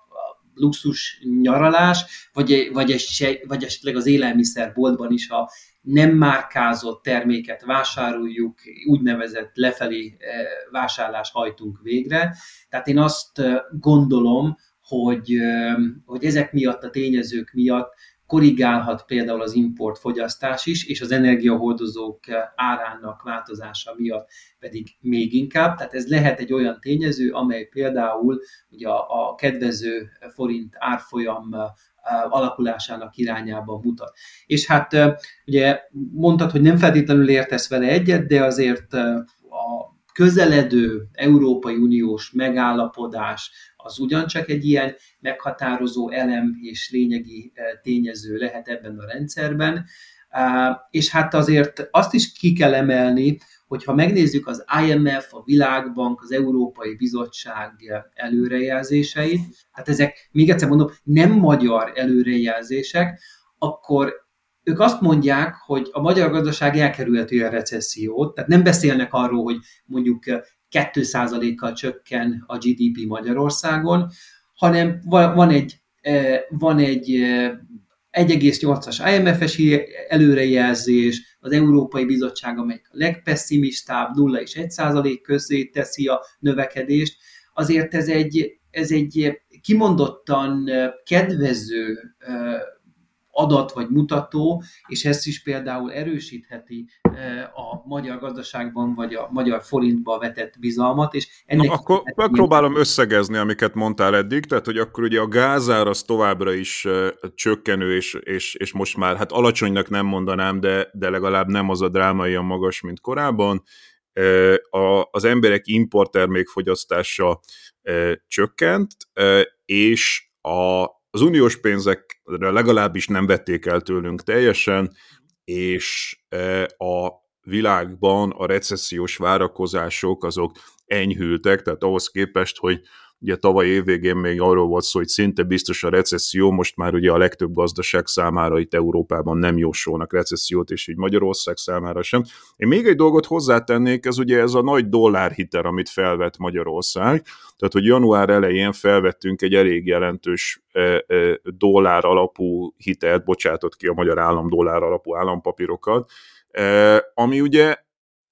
luxus nyaralás, vagy, vagy, vagy esetleg az élelmiszerboltban is a nem márkázott terméket vásároljuk, úgynevezett lefelé eh, vásárlás hajtunk végre. Tehát én azt eh, gondolom, hogy, eh, hogy ezek miatt, a tényezők miatt korrigálhat például az importfogyasztás is, és az energiahordozók árának változása miatt pedig még inkább. Tehát ez lehet egy olyan tényező, amely például ugye a, a kedvező forint árfolyam alakulásának irányába mutat. És hát ugye mondtad, hogy nem feltétlenül értesz vele egyet, de azért a közeledő Európai Uniós megállapodás az ugyancsak egy ilyen meghatározó elem és lényegi tényező lehet ebben a rendszerben. És hát azért azt is ki kell emelni, hogyha megnézzük az IMF, a Világbank, az Európai Bizottság előrejelzéseit, hát ezek, még egyszer mondom, nem magyar előrejelzések, akkor ők azt mondják, hogy a magyar gazdaság elkerülheti a recessziót, tehát nem beszélnek arról, hogy mondjuk 2%-kal csökken a GDP Magyarországon, hanem van egy, van egy 1,8-as IMF-es előrejelzés, az Európai Bizottság, amelyik a legpesszimistább 0 és 1 százalék közé teszi a növekedést, azért ez egy, ez egy kimondottan kedvező adat vagy mutató, és ezt is például erősítheti eh, a magyar gazdaságban vagy a magyar forintba vetett bizalmat. És ennek Na, akkor megpróbálom ilyen... összegezni, amiket mondtál eddig, tehát hogy akkor ugye a gázár az továbbra is uh, csökkenő, és, és, és most már hát alacsonynak nem mondanám, de, de legalább nem az a drámaian magas, mint korábban. Uh, a, az emberek importtermékfogyasztása uh, csökkent, és a, az uniós pénzekre legalábbis nem vették el tőlünk teljesen, és e, a világban a recessziós várakozások azok enyhültek, tehát ahhoz képest, hogy Ugye tavaly évvégén még arról volt szó, hogy szinte biztos a recesszió, most már ugye a legtöbb gazdaság számára itt Európában nem jósolnak recessziót, és így Magyarország számára sem. Én még egy dolgot hozzátennék, ez ugye ez a nagy dollárhitel, amit felvett Magyarország, tehát hogy január elején felvettünk egy elég jelentős e, e, dollár alapú hitelt, bocsátott ki a magyar állam dollár alapú állampapírokat, e, ami ugye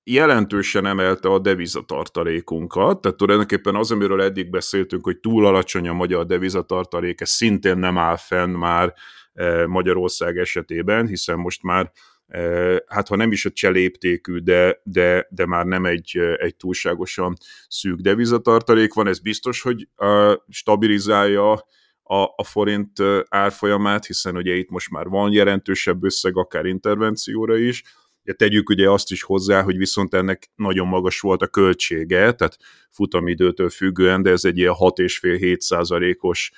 jelentősen emelte a devizatartalékunkat, tehát tulajdonképpen az, amiről eddig beszéltünk, hogy túl alacsony a magyar devizatartalék, ez szintén nem áll fenn már Magyarország esetében, hiszen most már hát ha nem is a cseléptékű, de, de, de már nem egy, egy túlságosan szűk devizatartalék. Van, ez biztos, hogy stabilizálja a, a forint árfolyamát, hiszen ugye itt most már van jelentősebb összeg, akár intervencióra is, de tegyük ugye azt is hozzá, hogy viszont ennek nagyon magas volt a költsége, tehát futamidőtől függően, de ez egy ilyen 6,5-7 százalékos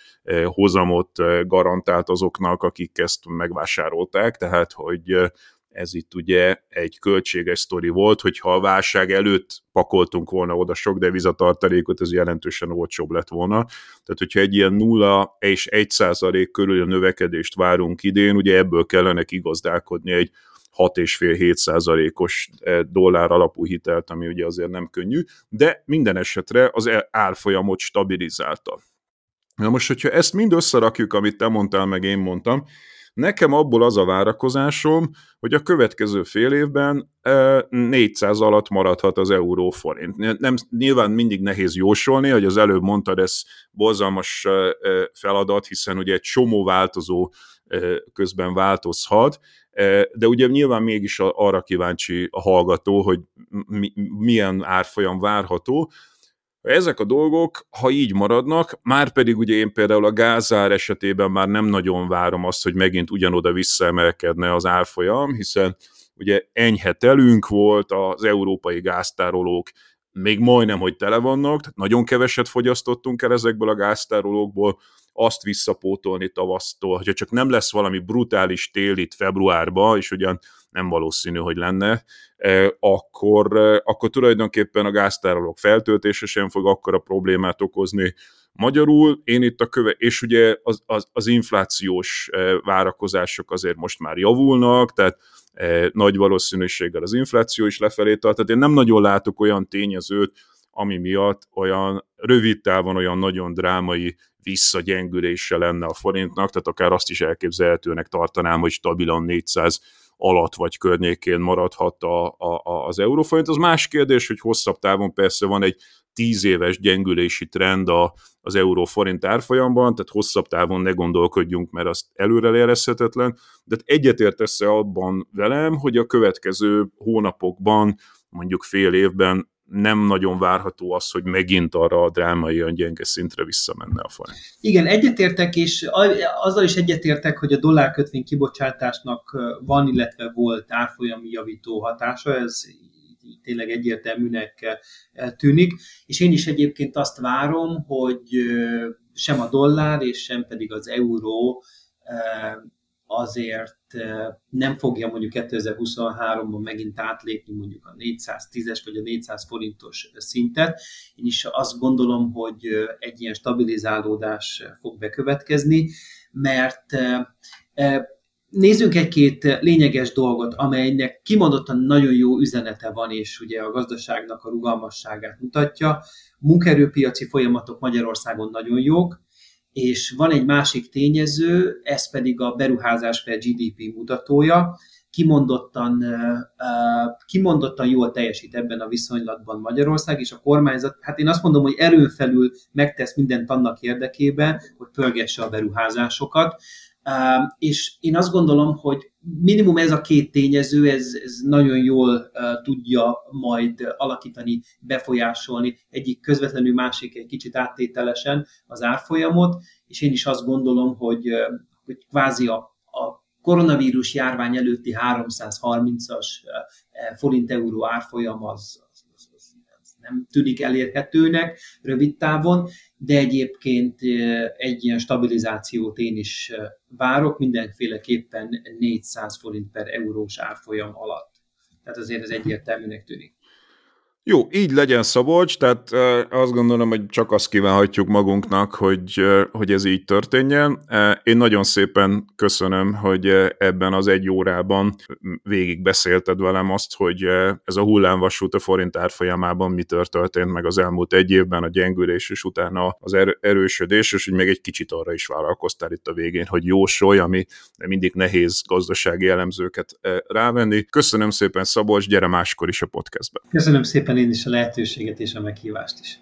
hozamot garantált azoknak, akik ezt megvásárolták, tehát hogy ez itt ugye egy költséges sztori volt, hogyha a válság előtt pakoltunk volna oda sok devizatartalékot, ez jelentősen olcsóbb lett volna. Tehát, hogyha egy ilyen 0 és 1 százalék körül a növekedést várunk idén, ugye ebből kellene kigazdálkodni egy 6,5-7 százalékos eh, dollár alapú hitelt, ami ugye azért nem könnyű, de minden esetre az árfolyamot stabilizálta. Na most, hogyha ezt mind összerakjuk, amit te mondtál, meg én mondtam, Nekem abból az a várakozásom, hogy a következő fél évben 400 alatt maradhat az euró forint. Nem, nyilván mindig nehéz jósolni, hogy az előbb mondtad, ez borzalmas feladat, milyen ugye egy csomó változó közben változhat, de ugye nyilván mégis arra kíváncsi a hallgató, hogy milyen árfolyam várható, ezek a dolgok, ha így maradnak, már pedig ugye én például a gázár esetében már nem nagyon várom azt, hogy megint ugyanoda visszaemelkedne az árfolyam, hiszen ugye enyhe telünk volt, az európai gáztárolók még majdnem, hogy tele vannak, tehát nagyon keveset fogyasztottunk el ezekből a gáztárolókból, azt visszapótolni tavasztól, hogyha csak nem lesz valami brutális tél itt februárban, és ugyan nem valószínű, hogy lenne, e, akkor, e, akkor tulajdonképpen a gáztárolók feltöltése sem fog akkora problémát okozni. Magyarul én itt a köve, és ugye az, az, az inflációs e, várakozások azért most már javulnak, tehát nagy valószínűséggel az infláció is lefelé tart, tehát én nem nagyon látok olyan tényezőt, ami miatt olyan rövid távon olyan nagyon drámai visszagyengülése lenne a forintnak, tehát akár azt is elképzelhetőnek tartanám, hogy stabilan 400 alatt vagy környékén maradhat a, a, az euróforint. Az más kérdés, hogy hosszabb távon persze van egy tíz éves gyengülési trend a, az euró-forint árfolyamban, tehát hosszabb távon ne gondolkodjunk, mert azt előrelérezhetetlen, de egyetértesz-e abban velem, hogy a következő hónapokban, mondjuk fél évben nem nagyon várható az, hogy megint arra a drámai gyenge szintre visszamenne a forint. Igen, egyetértek, és azzal is egyetértek, hogy a dollárkötvény kibocsátásnak van, illetve volt árfolyami javító hatása, ez tényleg egyértelműnek tűnik, és én is egyébként azt várom, hogy sem a dollár, és sem pedig az euró azért nem fogja mondjuk 2023-ban megint átlépni mondjuk a 410-es vagy a 400 forintos szintet. Én is azt gondolom, hogy egy ilyen stabilizálódás fog bekövetkezni, mert Nézzünk egy-két lényeges dolgot, amelynek kimondottan nagyon jó üzenete van, és ugye a gazdaságnak a rugalmasságát mutatja. A munkaerőpiaci folyamatok Magyarországon nagyon jók, és van egy másik tényező, ez pedig a beruházás per GDP mutatója, kimondottan, kimondottan jól teljesít ebben a viszonylatban Magyarország, és a kormányzat, hát én azt mondom, hogy erőn felül megtesz mindent annak érdekében, hogy pörgesse a beruházásokat, és én azt gondolom, hogy minimum ez a két tényező, ez, ez nagyon jól tudja majd alakítani, befolyásolni egyik közvetlenül, másik egy kicsit áttételesen az árfolyamot, és én is azt gondolom, hogy, hogy kvázi a, a koronavírus járvány előtti 330-as forint-euró árfolyam az, nem tűnik elérhetőnek rövid távon, de egyébként egy ilyen stabilizációt én is várok, mindenféleképpen 400 forint per eurós árfolyam alatt. Tehát azért ez egyértelműnek tűnik. Jó, így legyen Szabolcs, tehát azt gondolom, hogy csak azt kívánhatjuk magunknak, hogy, hogy ez így történjen. Én nagyon szépen köszönöm, hogy ebben az egy órában végig beszélted velem azt, hogy ez a hullámvasút a forint árfolyamában mi történt meg az elmúlt egy évben, a gyengülés és utána az erősödés, és hogy még egy kicsit arra is vállalkoztál itt a végén, hogy jósolj, ami mindig nehéz gazdasági elemzőket rávenni. Köszönöm szépen Szabolcs, gyere máskor is a podcastbe. Köszönöm szépen én is a lehetőséget és a meghívást is.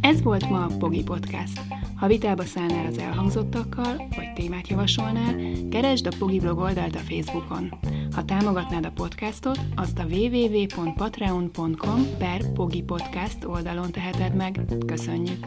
Ez volt ma a Pogi Podcast. Ha vitába szállnál az elhangzottakkal, vagy témát javasolnál, keresd a Pogi blog oldalt a Facebookon. Ha támogatnád a podcastot, azt a www.patreon.com per Pogi Podcast oldalon teheted meg. Köszönjük!